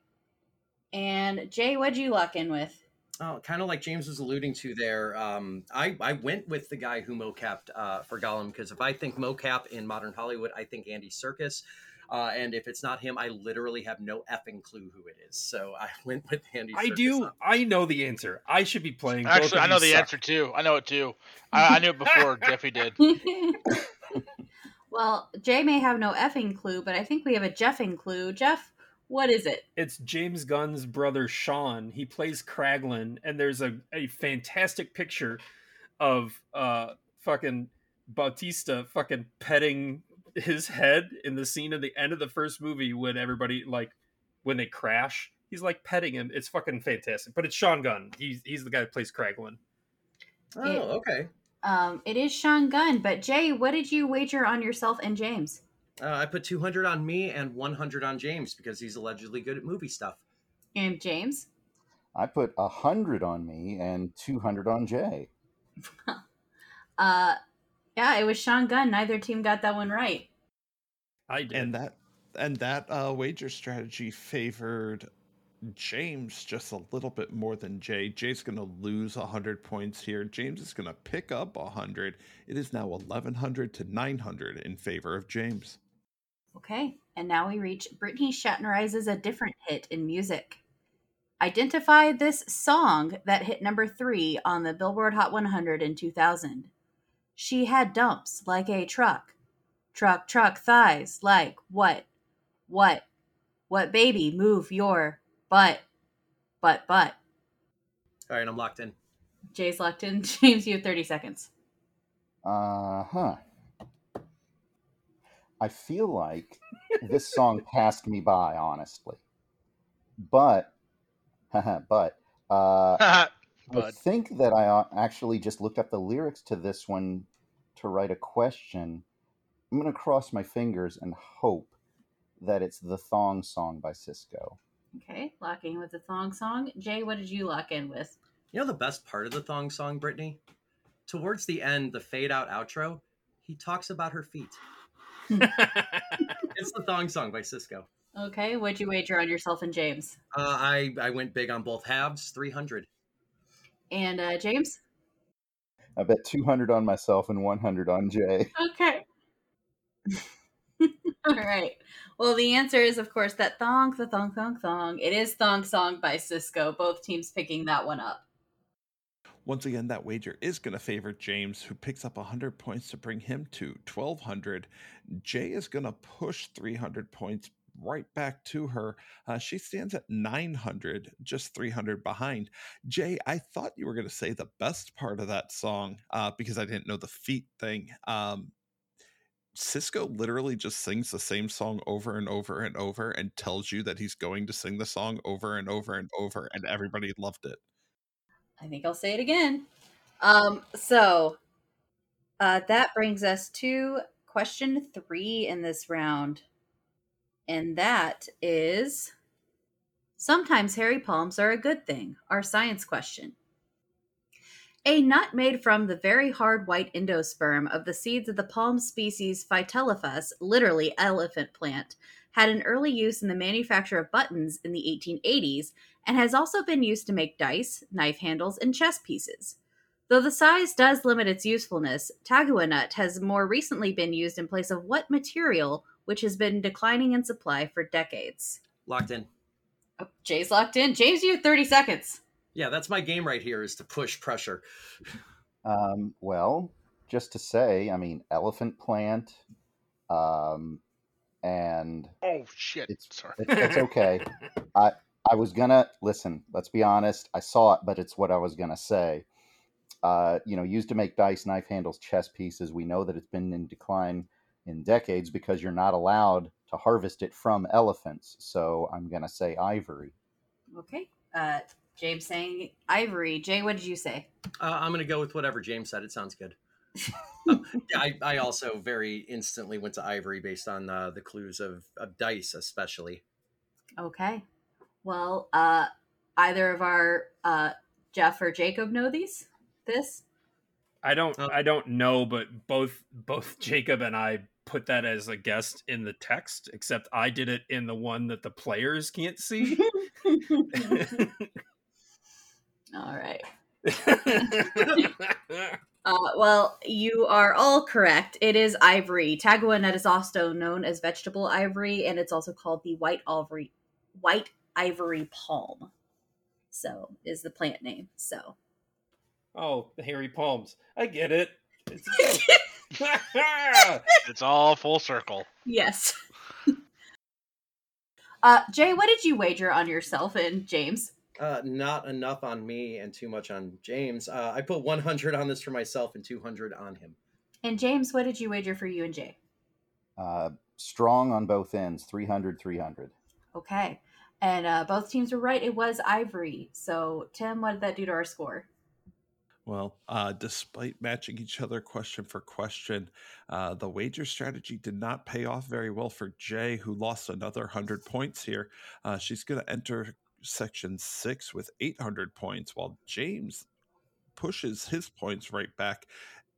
And Jay, what'd you lock in with? Oh, kind of like James was alluding to there. Um, I, I went with the guy who mocapped uh, for Gollum because if I think mocap in modern Hollywood, I think Andy Serkis. Uh, and if it's not him, I literally have no effing clue who it is. So I went with Andy. I do. I know the answer. I should be playing. Actually, I know the suck. answer too. I know it too. I, I knew it before Jeffy did. well, Jay may have no effing clue, but I think we have a Jeffing clue. Jeff, what is it? It's James Gunn's brother Sean. He plays Kraglin, and there's a, a fantastic picture of uh fucking Bautista fucking petting his head in the scene at the end of the first movie when everybody like when they crash. He's like petting him. It's fucking fantastic. But it's Sean Gunn. He's he's the guy that plays Kraglin. Oh, it, okay. Um, it is Sean Gunn. But Jay, what did you wager on yourself and James? Uh, I put 200 on me and 100 on James because he's allegedly good at movie stuff. And James? I put 100 on me and 200 on Jay. uh, yeah, it was Sean Gunn. Neither team got that one right. I did. And that and that uh, wager strategy favored James just a little bit more than Jay. Jay's going to lose 100 points here. James is going to pick up 100. It is now 1100 to 900 in favor of James. Okay, and now we reach Brittany Shatnerizes a different hit in music. Identify this song that hit number three on the Billboard Hot 100 in 2000. She had dumps like a truck. Truck, truck, thighs like what? What? What baby, move your butt. Butt, butt. All right, I'm locked in. Jay's locked in. James, you have 30 seconds. Uh huh. I feel like this song passed me by, honestly. But, but, uh, I think that I uh, actually just looked up the lyrics to this one to write a question. I'm going to cross my fingers and hope that it's the Thong Song by Sisqó. Okay, locking with the Thong Song. Jay, what did you lock in with? You know the best part of the Thong Song, Brittany? Towards the end, the fade out outro, he talks about her feet. it's the Thong Song by Sisqó. Okay, what'd you wager on yourself and James? Uh, I I went big on both halves, three hundred. And uh, James? I bet 200 on myself and 100 on Jay. Okay. All right. Well, the answer is, of course, that thong, the thong, thong, thong. It is Thong Song by Sisqó. Both teams picking that one up. Once again, that wager is going to favor James, who picks up 100 points to bring him to 1200. Jay is going to push 300 points right back to her. Uh, she stands at 900, just 300 behind. Jay, I thought you were going to say the best part of that song uh, because I didn't know the feet thing. Um, Sisqó literally just sings the same song over and over and over and tells you that he's going to sing the song over and over and over, and everybody loved it. I think I'll say it again. Um, so uh, that brings us to question three in this round and that is sometimes hairy palms are a good thing, our science question. A nut made from the very hard white endosperm of the seeds of the palm species Phytelephas, literally elephant plant, had an early use in the manufacture of buttons in the 1880s and has also been used to make dice, knife handles, and chess pieces. Though the size does limit its usefulness, tagua nut has more recently been used in place of what material which has been declining in supply for decades. Locked in. Oh, Jay's locked in. James, you have 30 seconds. Yeah, that's my game right here is to push pressure. Um, well, just to say, I mean, elephant plant, um, and oh shit, it's sorry, it's, it's okay. I I was gonna listen. Let's be honest. I saw it, but it's what I was gonna say. Uh, you know, used to make dice, knife handles, chess pieces. We know that it's been in decline in decades because you're not allowed to harvest it from elephants. So I'm going to say ivory. Okay. Uh, James saying ivory. Jay, what did you say? Uh, I'm going to go with whatever James said. It sounds good. um, I, I, also very instantly went to ivory based on uh, the clues of, of dice, especially. Okay. Well, uh, either of our uh, Jeff or Jacob know these? This? I don't. Oh. I don't know, but both both Jacob and I put that as a guest in the text, except I did it in the one that the players can't see. All right. Uh, well, you are all correct. It is ivory. Tagua nut is also known as vegetable ivory, and it's also called the white ivory, white ivory palm. So is the plant name. So. Oh, the hairy palms. I get it. It's, it's all full circle. Yes. uh, Jay, what did you wager on yourself and James? Uh, not enough on me and too much on James. Uh, I put 100 on this for myself and 200 on him. And James, what did you wager for you and Jay? Uh, strong on both ends, 300 300. Okay. And uh, both teams were right. It was Ivory. So, Tim, what did that do to our score? Well, uh, despite matching each other question for question, uh, the wager strategy did not pay off very well for Jay, who lost another 100 points here. Uh, she's going to enter section six with 800 points, while James pushes his points right back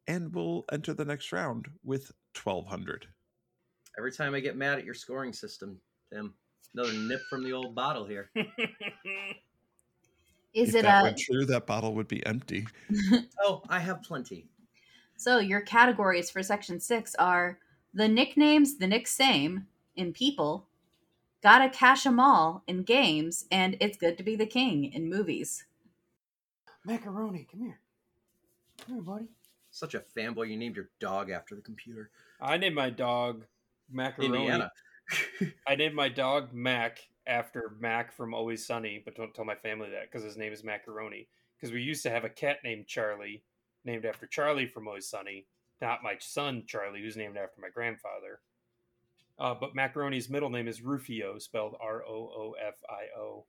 and will enter the next round with 1200. Every time I get mad at your scoring system, Tim, another nip from the old bottle here. Is if it that a were true? That bottle would be empty. oh, I have plenty. So your categories for section six are the nicknames, the nick same in people, gotta cash 'em all in games, and it's good to be the king in movies. Macaroni, come here. Come here, buddy. Such a fanboy. You named your dog after the computer. I named my dog Macaroni. Indiana. I named my dog Mac after Mac from Always Sunny, but don't tell my family that because his name is Macaroni. Because we used to have a cat named Charlie, named after Charlie from Always Sunny, not my son Charlie, who's named after my grandfather. Uh, but Macaroni's middle name is Rufio, spelled R O O F I O.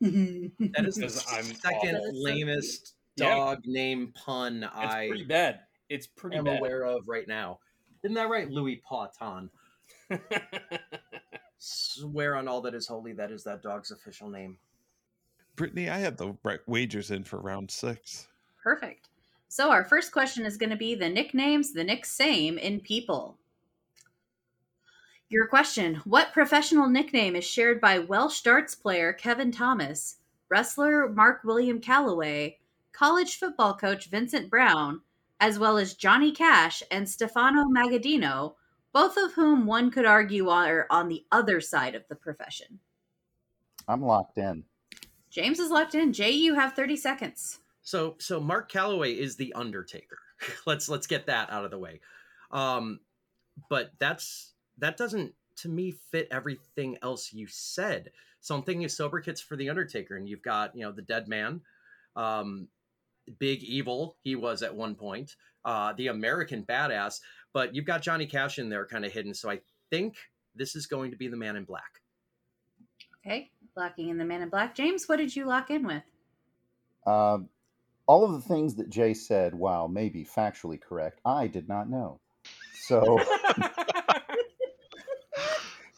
That is the second lamest dog name pun It's I pretty bad. It's pretty am bad. aware of right now. Isn't that right, Louis Pauton? Swear on all that is holy, that is that dog's official name. Brittany, I have the right wagers in for round six. Perfect. So our first question is going to be the nicknames, the nick same in people. Your question What professional nickname is shared by Welsh darts player Kevin Thomas, wrestler Mark William Calaway, college football coach Vincent Brown, as well as Johnny Cash and Stefano Magaddino, both of whom one could argue are on the other side of the profession? I'm locked in. James is locked in. Jay, you have 30 seconds. So so Mark Calaway is the Undertaker. let's let's get that out of the way. Um, but that's that doesn't to me fit everything else you said. So I'm thinking of sobriquets for the Undertaker, and you've got you know the Dead Man, um, Big Evil. He was at one point uh, the American Badass, but you've got Johnny Cash in there kind of hidden. So I think this is going to be the Man in Black. Okay, locking in the man in black. James, what did you lock in with? Um, all of the things that Jay said, while maybe factually correct, I did not know. So,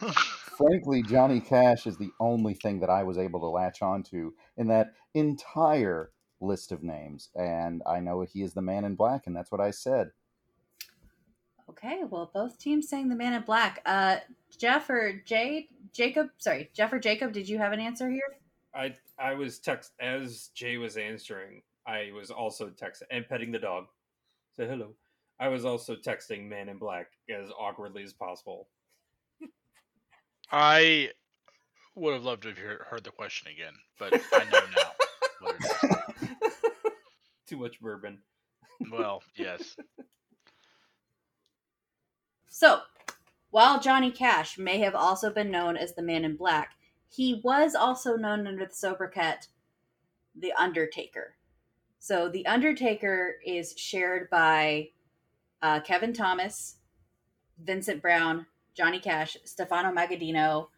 frankly, Johnny Cash is the only thing that I was able to latch onto in that entire list of names. And I know he is the man in black, and that's what I said. Okay, well, both teams saying the man in black. Uh, Jeff or Jay, Jacob, sorry, Jeff or Jacob, did you have an answer here? I I was text as Jay was answering. I was also texting and petting the dog. Say hello. I was also texting Man in Black as awkwardly as possible. I would have loved to have hear- heard the question again, but I know now. what it is. Too much bourbon. Well, yes. So, while Johnny Cash may have also been known as the Man in Black, he was also known under the sobriquet The Undertaker. So, The Undertaker is shared by uh, Kevin Thomas, Vincent Brown, Johnny Cash, Stefano Magaddino,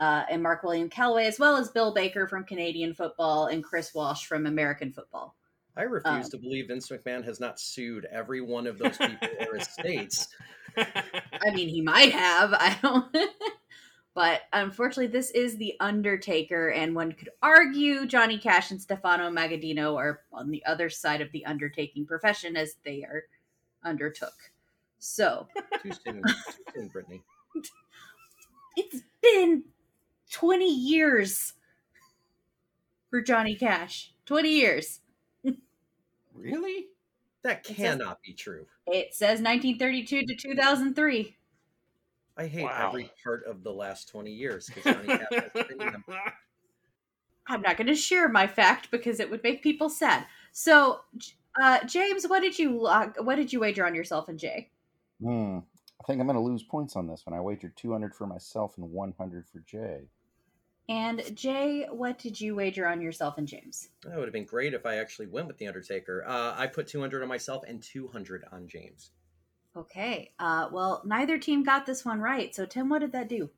uh, and Mark William Calaway, as well as Bill Baker from Canadian football and Chris Walsh from American football. I refuse Um, to believe Vince McMahon has not sued every one of those people or estates. I mean, he might have. I don't. but unfortunately, this is the Undertaker, and one could argue Johnny Cash and Stefano Magaddino are on the other side of the undertaking profession as they are undertook. So Too soon, too soon, Brittany. it's been twenty years for Johnny Cash. Twenty years. Really? That cannot says, be true. It says 1932 to 2003. I hate wow. every part of the last 20 years I'm not going to share my fact because it would make people sad. So, uh, James, what did you what did you wager on yourself and Jay? Hmm. I think I'm going to lose points on this one. I wagered 200 for myself and 100 for Jay. And Jay, what did you wager on yourself and James? That would have been great if I actually went with the Undertaker. Uh, I put 200 on myself and 200 on James. Okay. Uh, well, neither team got this one right. So, Tim, what did that do?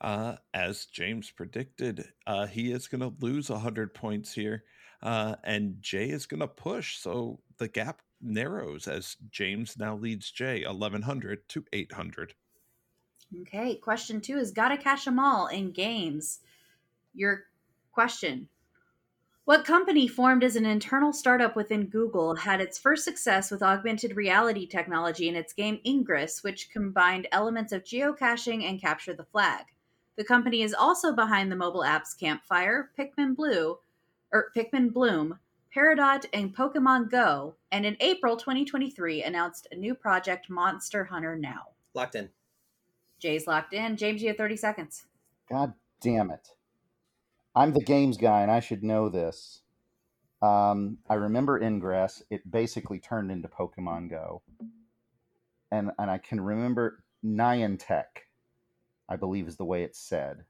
Uh, as James predicted, uh, he is going to lose 100 points here, uh, and Jay is going to push. So the gap narrows as James now leads Jay 1100 to 800. Okay, question two is Gotta Catch 'em All in games. Your question What company formed as an internal startup within Google had its first success with augmented reality technology in its game Ingress, which combined elements of geocaching and capture the flag? The company is also behind the mobile apps Campfire, Pikmin Blue, or Pikmin Bloom, Peridot, and Pokemon Go, and in April 2023 announced a new project, Monster Hunter Now. Locked in. Jay's locked in. James, you have 30 seconds. God damn it. I'm the games guy and I should know this. Um, I remember Ingress. It basically turned into Pokemon Go. And, and I can remember Niantic, I believe is the way it's said.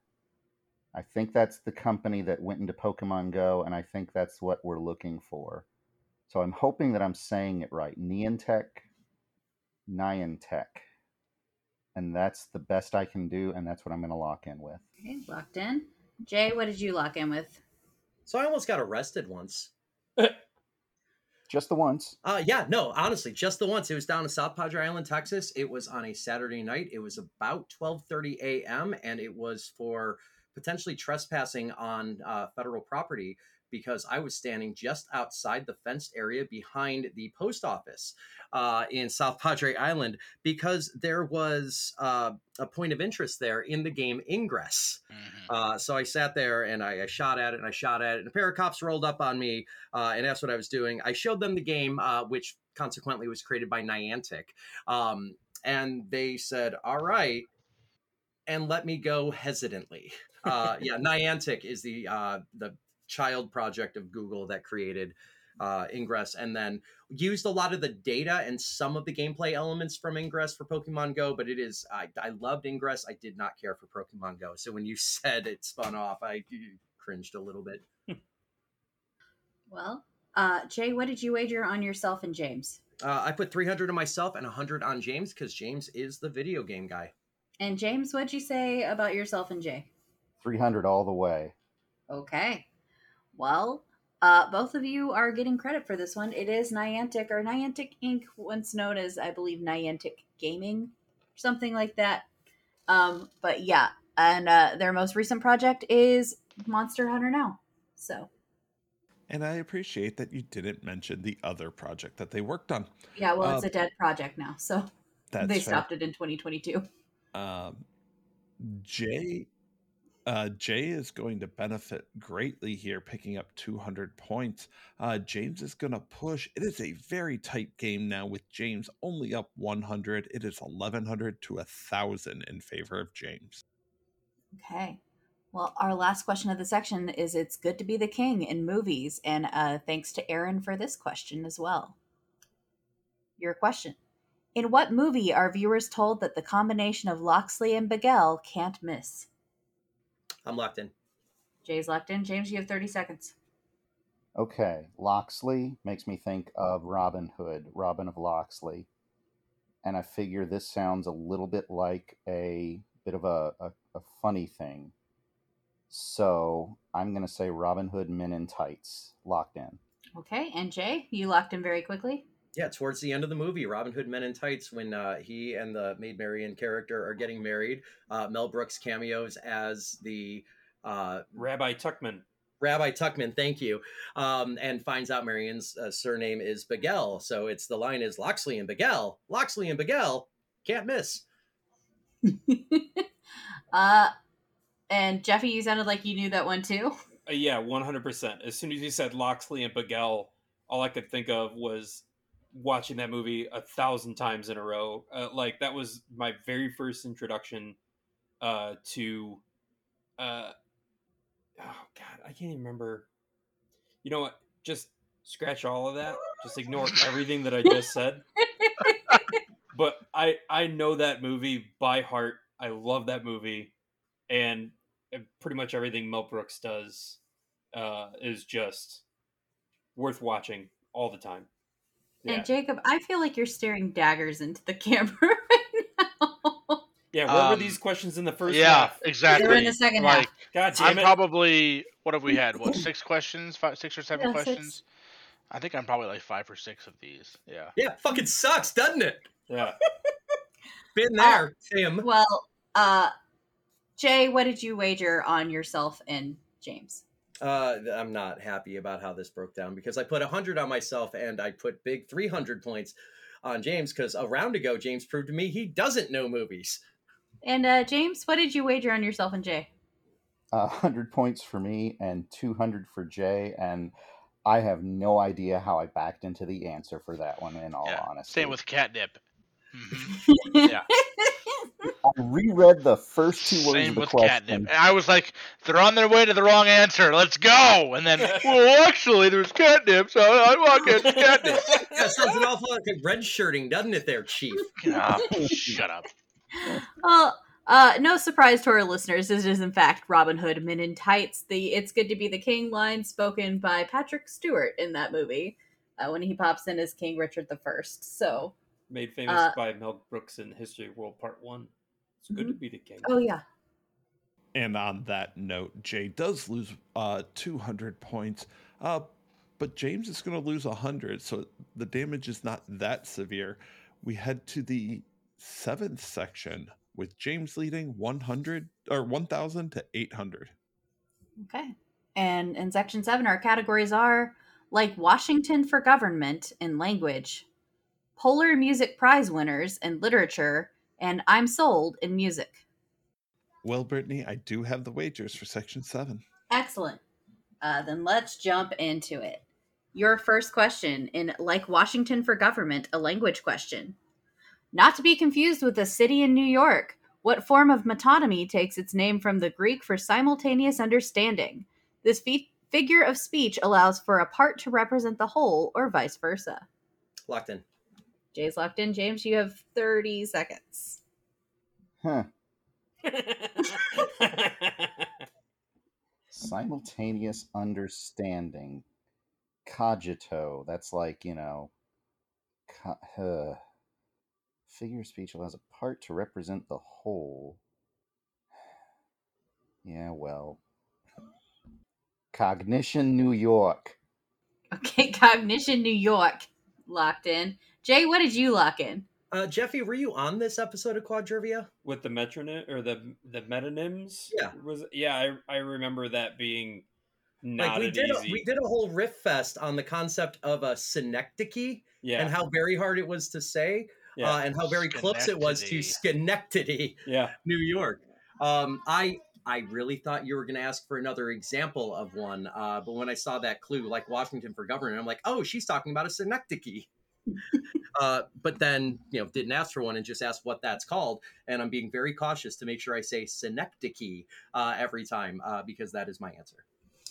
I think that's the company that went into Pokemon Go, and I think that's what we're looking for. So I'm hoping that I'm saying it right. Niantic, Niantic. And that's the best I can do, and that's what I'm going to lock in with. Okay, locked in. Jay, what did you lock in with? So I almost got arrested once. just the once. Uh yeah, no, honestly, just the once. It was down in South Padre Island, Texas. It was on a Saturday night. It was about 12:30 a.m. and it was for potentially trespassing on uh, federal property because I was standing just outside the fenced area behind the post office uh, in South Padre Island because there was uh, a point of interest there in the game Ingress. Mm-hmm. Uh, so I sat there and I, I, shot at it and I shot at it, and a pair of cops rolled up on me uh, and asked what I was doing. I showed them the game, uh, which consequently was created by Niantic. Um, and they said, All right, and let me go hesitantly. Uh, yeah, Niantic is the uh, the child project of Google that created uh, Ingress, and then used a lot of the data and some of the gameplay elements from Ingress for Pokemon Go. But it is I, I loved Ingress. I did not care for Pokemon Go. So when you said it spun off, I cringed a little bit. well, uh, Jay, what did you wager on yourself and James? Uh, I put 300 on myself and 100 on James because James is the video game guy. And James, what'd you say about yourself and Jay? 300 all the way. Okay. Well, uh, both of you are getting credit for this one. It is Niantic or Niantic Inc., once known as, I believe, Niantic Gaming, something like that. Um, but yeah, and uh, their most recent project is Monster Hunter Now. So. And I appreciate that you didn't mention the other project that they worked on. Yeah, well, it's a dead project now, so they stopped it in 2022. Um, Jay uh, Jay is going to benefit greatly here, picking up 200 points. Uh, James is going to push. It is a very tight game now with James only up 100. It is 1100 to 1000 in favor of James. Okay. Well, our last question of the section is It's good to be the king in movies. And uh, thanks to Aaron for this question as well. Your question In what movie are viewers told that the combination of Locksley and Bigel can't miss? I'm locked in. Jay's locked in. James, you have 30 seconds. Okay. Loxley makes me think of Robin Hood, Robin of Loxley. And I figure this sounds a little bit like a bit of a, a, a funny thing. So I'm going to say Robin Hood Men in Tights, locked in. Okay. And Jay, you locked in very quickly? Yeah, towards the end of the movie, Robin Hood Men in Tights, when uh, he and the Maid Marian character are getting married, uh, Mel Brooks cameos as the uh, Rabbi Tuckman. Rabbi Tuckman, thank you, um, and finds out Marian's uh, surname is Bigel. So it's the line is Locksley and Bigel, Locksley and Bigel, can't miss. uh, and Jeffy, you sounded like you knew that one too. Uh, yeah, one hundred percent. As soon as you said Locksley and Bigel, all I could think of was watching that movie a thousand times in a row. Uh, like that was my very first introduction uh, to. Uh, oh God, I can't even remember. You know what? Just scratch all of that. Just ignore everything that I just said. but I I know that movie by heart. I love that movie, and pretty much everything Mel Brooks does uh, is just worth watching all the time. Yeah. And Jacob, I feel like you're staring daggers into the camera right now. Yeah, where um, were these questions in the first yeah, half? exactly. They were in the second like, half. God damn I'm it. probably what have we had? What six questions? Five, six or seven yeah, questions? Six. I think I'm probably like five or six of these. Yeah. Yeah, fucking sucks, doesn't it? Yeah. Been there, uh, Tim. Well, uh, Jay, what did you wager on yourself and James? Uh, I'm not happy about how this broke down because I put 100 on myself and I put big 300 points on James because a round ago James proved to me he doesn't know movies. And uh, James, what did you wager on yourself and Jay? Uh, 100 points for me and 200 for Jay. And I have no idea how I backed into the answer for that one, in all yeah. honesty. Same with catnip. Mm-hmm. yeah. I reread the first two words Same of the question. Catnip. And I was like, they're on their way to the wrong answer. Let's go. And then, well, actually, there's catnip, so I want catnip. that sounds an awful lot like red shirting, doesn't it, there, Chief? Oh, shut up. Well, uh, no surprise to our listeners, this is in fact Robin Hood Men in Tights, the It's Good to Be the King line spoken by Patrick Stewart in that movie uh, when he pops in as King Richard the First. So made famous uh, by Mel Brooks in History of World Part One. It's good mm-hmm. to be the king. Oh yeah. And on that note, Jay does lose uh, 200 points, uh, but James is going to lose 100, so the damage is not that severe. We head to the seventh section with James leading 100 or 1,000 to 800. Okay. And in section seven, our categories are like Washington for government in language, Polar Music Prize winners in literature, and I'm sold in music. Well, Brittany, I do have the wagers for section seven. Excellent. Uh, then let's jump into it. Your first question in Like Washington for Government, a language question. Not to be confused with a city in New York. What form of metonymy takes its name from the Greek for simultaneous understanding? This fe- figure of speech allows for a part to represent the whole, or vice versa. Locked in. Jay's locked in. James, you have 30 seconds. Huh. Simultaneous understanding. Cogito. That's like, you know, co- uh, figure of speech allows a part to represent the whole. Yeah, well. Cognition New York. Okay, Cognition New York. Locked in. Jay, what did you lock in? Uh, Jeffy, were you on this episode of Quadrivia with the metronym or the the metonyms? Yeah, was yeah. I I remember that being not like we did. Easy. A, we did a whole riff fest on the concept of a synecdoche, yeah, and how very hard it was to say, yeah. uh, and how very close it was to Schenectady, yeah, New York. Um, I I really thought you were going to ask for another example of one, uh, but when I saw that clue, like Washington for governor, I'm like, oh, she's talking about a synecdoche. Uh, but then you know didn't ask for one and just asked what that's called. And I'm being very cautious to make sure I say synecdoche uh, every time uh, because that is my answer.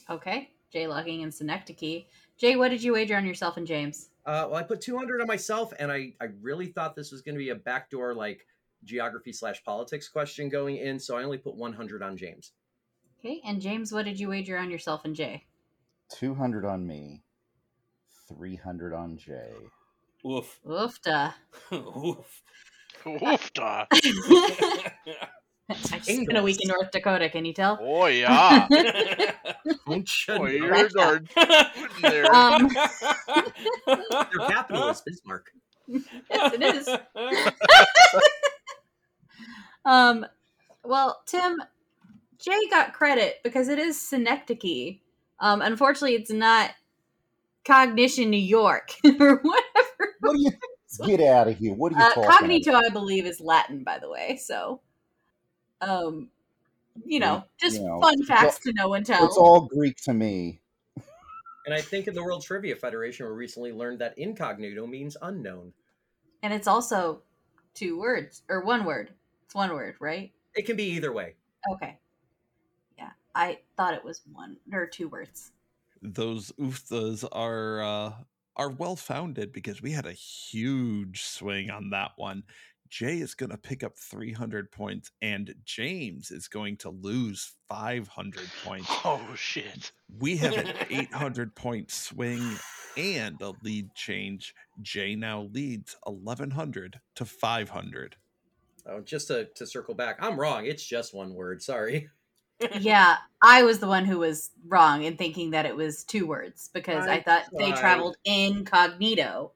Okay, Jay logging in synecdoche. Jay, what did you wager on yourself and James? Uh, well, I put 200 on myself, and I I really thought this was going to be a backdoor like geography slash politics question going in, so I only put 100 on James. Okay, and James, what did you wager on yourself and Jay? 200 on me, 300 on Jay. Woof. Woofda. Woof. Woofda. I spent a week in North Dakota. Can you tell? Oh yeah. oh, you're guard. Um, Their capital is Bismarck. Yes, it is. um, well, Tim, Jay got credit because it is synecdoche. Um, unfortunately, it's not cognition New York or whatever. What do you, get out of here. What are you uh, talking Cognito, about? I believe, is Latin, by the way. So, um, you know, just you know, fun facts all, to know and tell. It's all Greek to me. And I think in the World Trivia Federation, we recently learned that incognito means unknown. And it's also two words or one word. It's one word, right? It can be either way. Okay. Yeah, I thought it was one or two words. Those UFTAs are uh, are well founded because we had a huge swing on that one. Jay is going to pick up 300 points and James is going to lose 500 points. Oh, shit. We have an 800 point swing and a lead change. Jay now leads 1100 to 500. Oh, just to, to circle back, I'm wrong. It's just one word. Sorry. Yeah, I was the one who was wrong in thinking that it was two words because I, I thought they traveled incognito,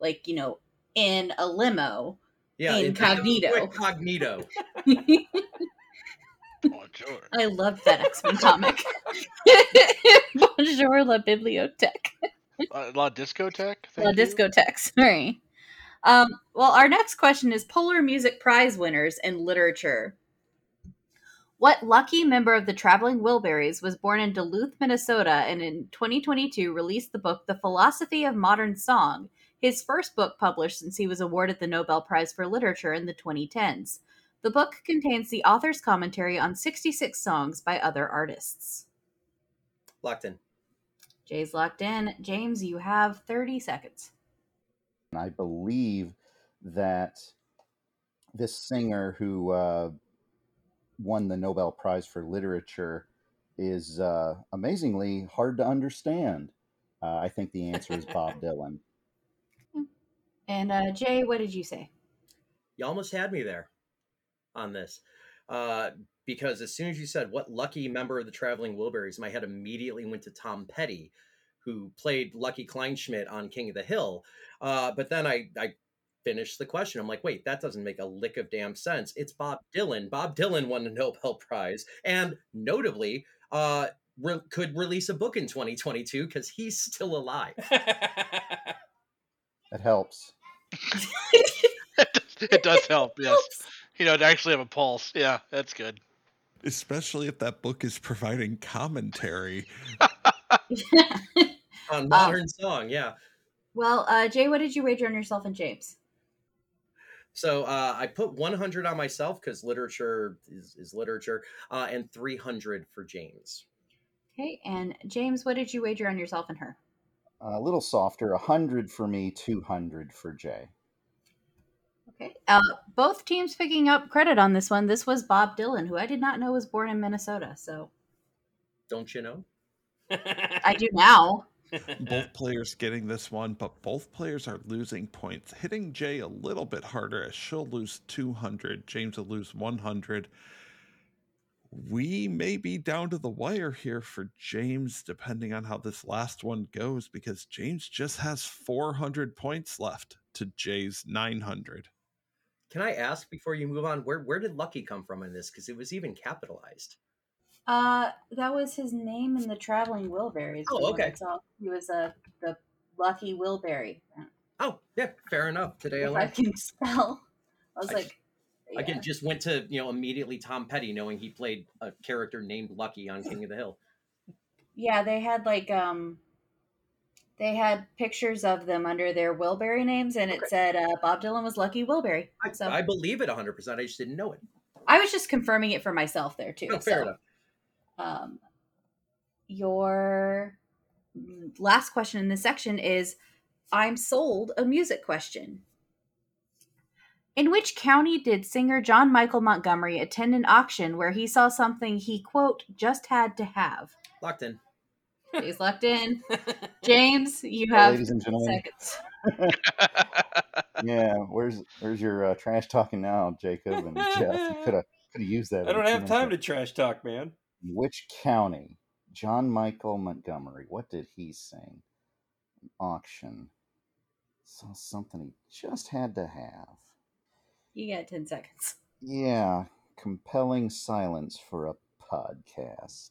like, you know, in a limo yeah, incognito. Incognito. Bonjour. I love that X Men comic. Bonjour la bibliothèque. Uh, la discotheque. La you. discotheque. Sorry. Um, well, our next question is Polar Music Prize winners in literature. What lucky member of the Traveling Wilburys was born in Duluth, Minnesota, and in 2022 released the book The Philosophy of Modern Song, his first book published since he was awarded the Nobel Prize for Literature in the 2010s. The book contains the author's commentary on 66 songs by other artists. Locked in. Jay's locked in. James, you have 30 seconds. I believe that this singer who uh, won the Nobel Prize for Literature is uh, amazingly hard to understand. Uh, I think the answer is Bob Dylan. And uh, Jay, what did you say? You almost had me there on this. Uh, because as soon as you said what lucky member of the Traveling Wilburys, my head immediately went to Tom Petty, who played Lucky Kleinschmidt on King of the Hill. Uh, but then I, I finished the question. I'm like, wait, that doesn't make a lick of damn sense. It's Bob Dylan. Bob Dylan won the Nobel Prize, and notably, uh, re- could release a book in 2022 because he's still alive. That helps. it does help, yes. You know, to actually have a pulse. Yeah, that's good. Especially if that book is providing commentary. on modern um, song, yeah. Well, uh, Jay, what did you wager on yourself and James? So uh, I put 100 on myself because literature is, is literature, uh, and 300 for James. Okay, and James, what did you wager on yourself and her? a little softer 100 for me 200 for jay okay uh, both teams picking up credit on this one this was bob dylan who i did not know was born in minnesota so don't you know i do now both players getting this one but both players are losing points hitting jay a little bit harder as she'll lose 200 james will lose 100 we may be down to the wire here for James, depending on how this last one goes, because James just has 400 points left to Jay's 900. Can I ask before you move on, where where did Lucky come from in this? Because it was even capitalized. Uh, that was his name in the Traveling Wilburys. Oh, okay. He was a uh, the Lucky Wilbury. Oh, yeah, fair enough. Today if I, I can spell. I was I like, yeah. Again, just went to you know immediately Tom Petty, knowing he played a character named Lucky on King of the Hill. Yeah, they had like um, they had pictures of them under their Wilbury names, and it said uh, Bob Dylan was Lucky Wilbury. So I, I believe it 100. percent I just didn't know it. I was just confirming it for myself there too. Oh, fair so, enough. Um, your last question in this section is, "I'm sold" a music question. In which county did singer John Michael Montgomery attend an auction where he saw something he, quote, just had to have? Locked in. He's locked in. James, you have ladies and gentlemen. seconds. yeah, where's where's your uh, trash talking now, Jacob and Jeff? You could have could have used that. I don't have time to trash talk, man. Which county? John Michael Montgomery. What did he sing? Auction. Saw something he just had to have. You got 10 seconds. Yeah, compelling silence for a podcast.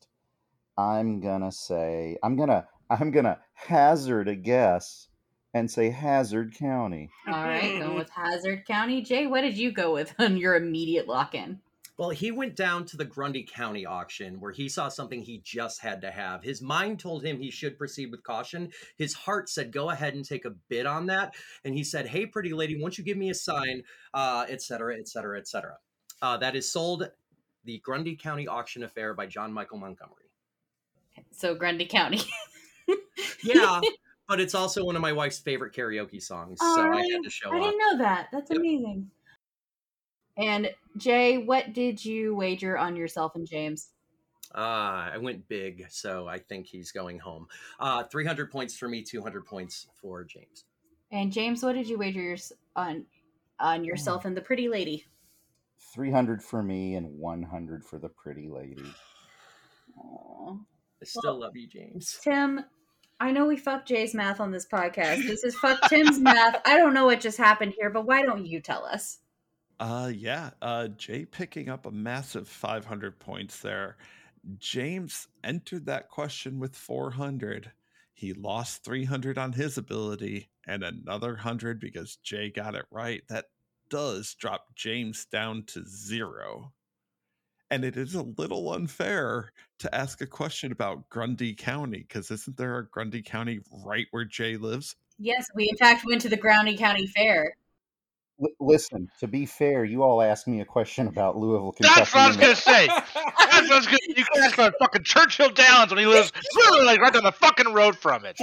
I'm gonna say I'm gonna I'm gonna hazard a guess and say Hazzard County. All right, going with Hazzard County. Jay, what did you go with on your immediate lock in? Well, he went down to the Grundy County auction where he saw something he just had to have. His mind told him he should proceed with caution. His heart said, "Go ahead and take a bid on that." And he said, "Hey, pretty lady, won't you give me a sign, uh, et cetera, et cetera, et cetera." Uh, that is sold the Grundy County Auction Affair by John Michael Montgomery. So Grundy County. yeah, but it's also one of my wife's favorite karaoke songs, so I had to show I didn't know that. That's yep. amazing. And Jay, what did you wager on yourself and James? Uh, I went big, so I think he's going home. Uh, 300 points for me, 200 points for James. And James, what did you wager your, on on yourself mm. and the pretty lady? 300 for me and 100 for the pretty lady. Aww. I still well, love you, James. Tim, I know we fucked Jay's math on this podcast. This is fuck Tim's math. I don't know what just happened here, but why don't you tell us? Uh yeah, uh Jay picking up a massive 500 points there. James entered that question with 400. He lost 300 on his ability and another 100 because Jay got it right. That does drop James down to 0. And it is a little unfair to ask a question about Grundy County because isn't there a Grundy County right where Jay lives? Yes, we in fact went to the Grundy County Fair. L- listen, to be fair, you all asked me a question about Louisville, Kentucky. That's what I was going to say. That's what I was going You can ask about fucking Churchill Downs when he lives literally like right down the fucking road from it.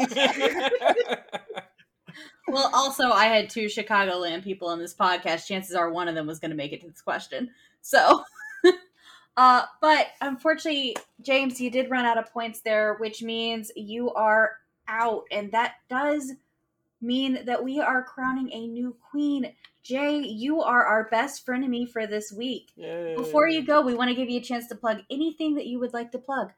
well, also, I had two Chicagoland people on this podcast. Chances are one of them was going to make it to this question. So, uh, but unfortunately, James, you did run out of points there, which means you are out, and that does mean that we are crowning a new queen. Jay, you are our best frenemy for this week. Yay. Before you go, we want to give you a chance to plug anything that you would like to plug.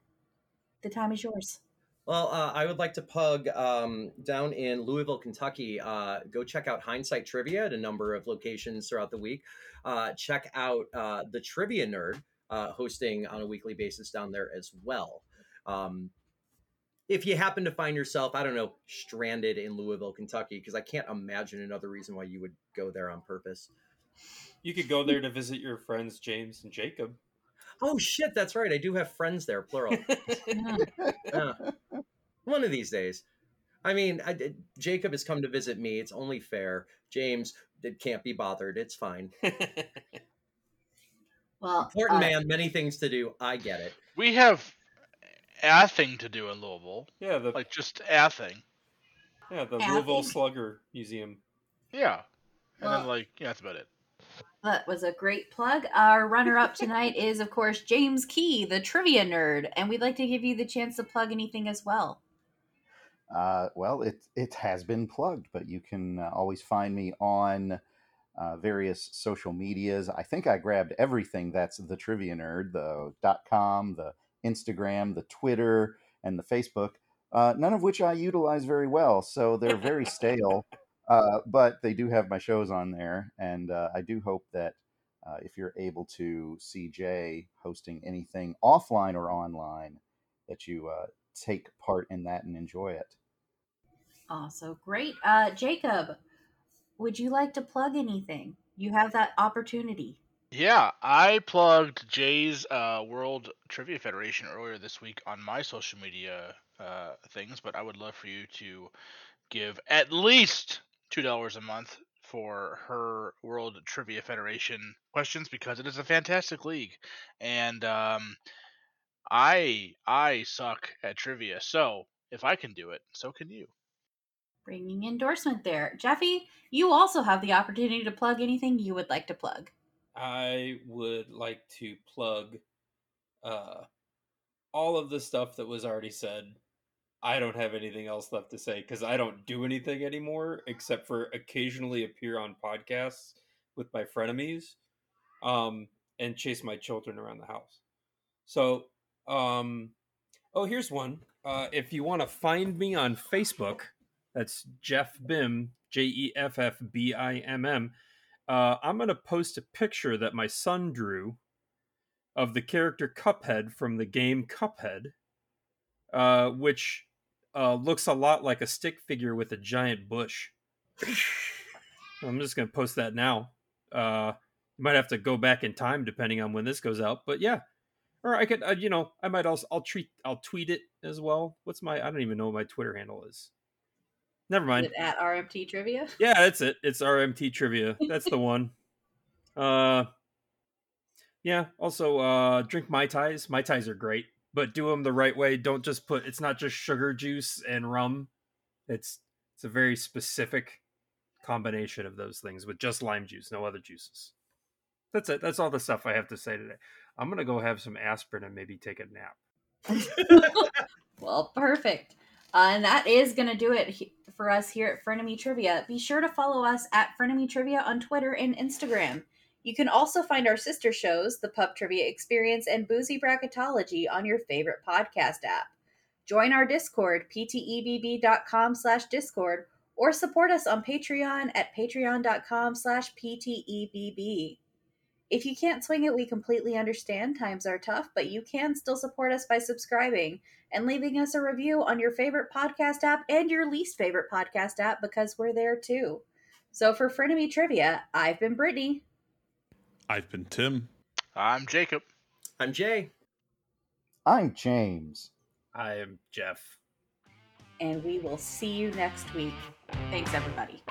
The time is yours. Well, uh, I would like to plug um, down in Louisville, Kentucky. Uh, go check out Heinsight Trivia at a number of locations throughout the week. Uh, check out uh, the Trivia Nerd uh, hosting on a weekly basis down there as well. Um, if you happen to find yourself, I don't know, stranded in Louisville, Kentucky, because I can't imagine another reason why you would go there on purpose. You could go there to visit your friends James and Jacob. Oh shit, that's right. I do have friends there, plural. uh, one of these days. I mean, I, Jacob has come to visit me. It's only fair. James it can't be bothered. It's fine. well, important uh, man, many things to do. I get it. We have a thing to do in Louisville. Yeah, the like just a thing. Yeah, the Louisville Slugger Museum. Yeah, and well, then like yeah, that's about it. That was a great plug. Our runner up tonight is, of course, James Key, the trivia nerd, and we'd like to give you the chance to plug anything as well. Uh, well, it it has been plugged, but you can uh, always find me on uh, various social medias. I think I grabbed everything that's the trivia nerd, the dot com, the Instagram, the Twitter, and the Facebook, uh, none of which I utilize very well. So they're very stale, uh, but they do have my shows on there. And uh, I do hope that uh, if you're able to see Jay hosting anything offline or online, that you uh, take part in that and enjoy it. Also, great. Uh, Jacob, would you like to plug anything? You have that opportunity. Yeah, I plugged Jay's uh, World Trivia Federation earlier this week on my social media uh, things, but I would love for you to give at least two dollars a month for her World Trivia Federation questions because it is a fantastic league, and um, I I suck at trivia, so if I can do it, so can you. Bringing endorsement there, Jeffy. You also have the opportunity to plug anything you would like to plug. I would like to plug uh, all of the stuff that was already said. I don't have anything else left to say because I don't do anything anymore except for occasionally appear on podcasts with my frenemies um, and chase my children around the house. So, um, oh, here's one. Uh, if you want to find me on Facebook, that's Jeff Bimm, J E F F B I M M. Uh, I'm going to post a picture that my son drew of the character Cuphead from the game Cuphead, uh, which uh, looks a lot like a stick figure with a giant bush. I'm just going to post that now. Uh, You might have to go back in time depending on when this goes out, but yeah. Or I could, uh, you know, I might also I'll treat I'll tweet it as well. What's my I don't even know what my Twitter handle is. Never mind. at RMT Trivia. Yeah, that's it. It's RMT Trivia. That's the one. Uh, yeah. Also, uh, drink mai tais. Mai tais are great, but do them the right way. Don't just put. It's not just sugar juice and rum. It's it's a very specific combination of those things with just lime juice, no other juices. That's it. That's all the stuff I have to say today. I'm gonna go have some aspirin and maybe take a nap. well, perfect. Uh, and that is going to do it for us here at Frenemy Trivia. Be sure to follow us at Frenemy Trivia on Twitter and Instagram. You can also find our sister shows, The Pub Trivia Experience and Boozy Bracketology, on your favorite podcast app. Join our Discord, ptebb.com slash discord, or support us on Patreon at patreon.com slash ptebb. If you can't swing it, we completely understand. Times are tough, but you can still support us by subscribing and leaving us a review on your favorite podcast app and your least favorite podcast app because we're there too. So for Frenemy Trivia, I've been Brittany. I've been Tim. I'm Jacob. I'm Jay. I'm James. I am Jeff. And we will see you next week. Thanks, everybody.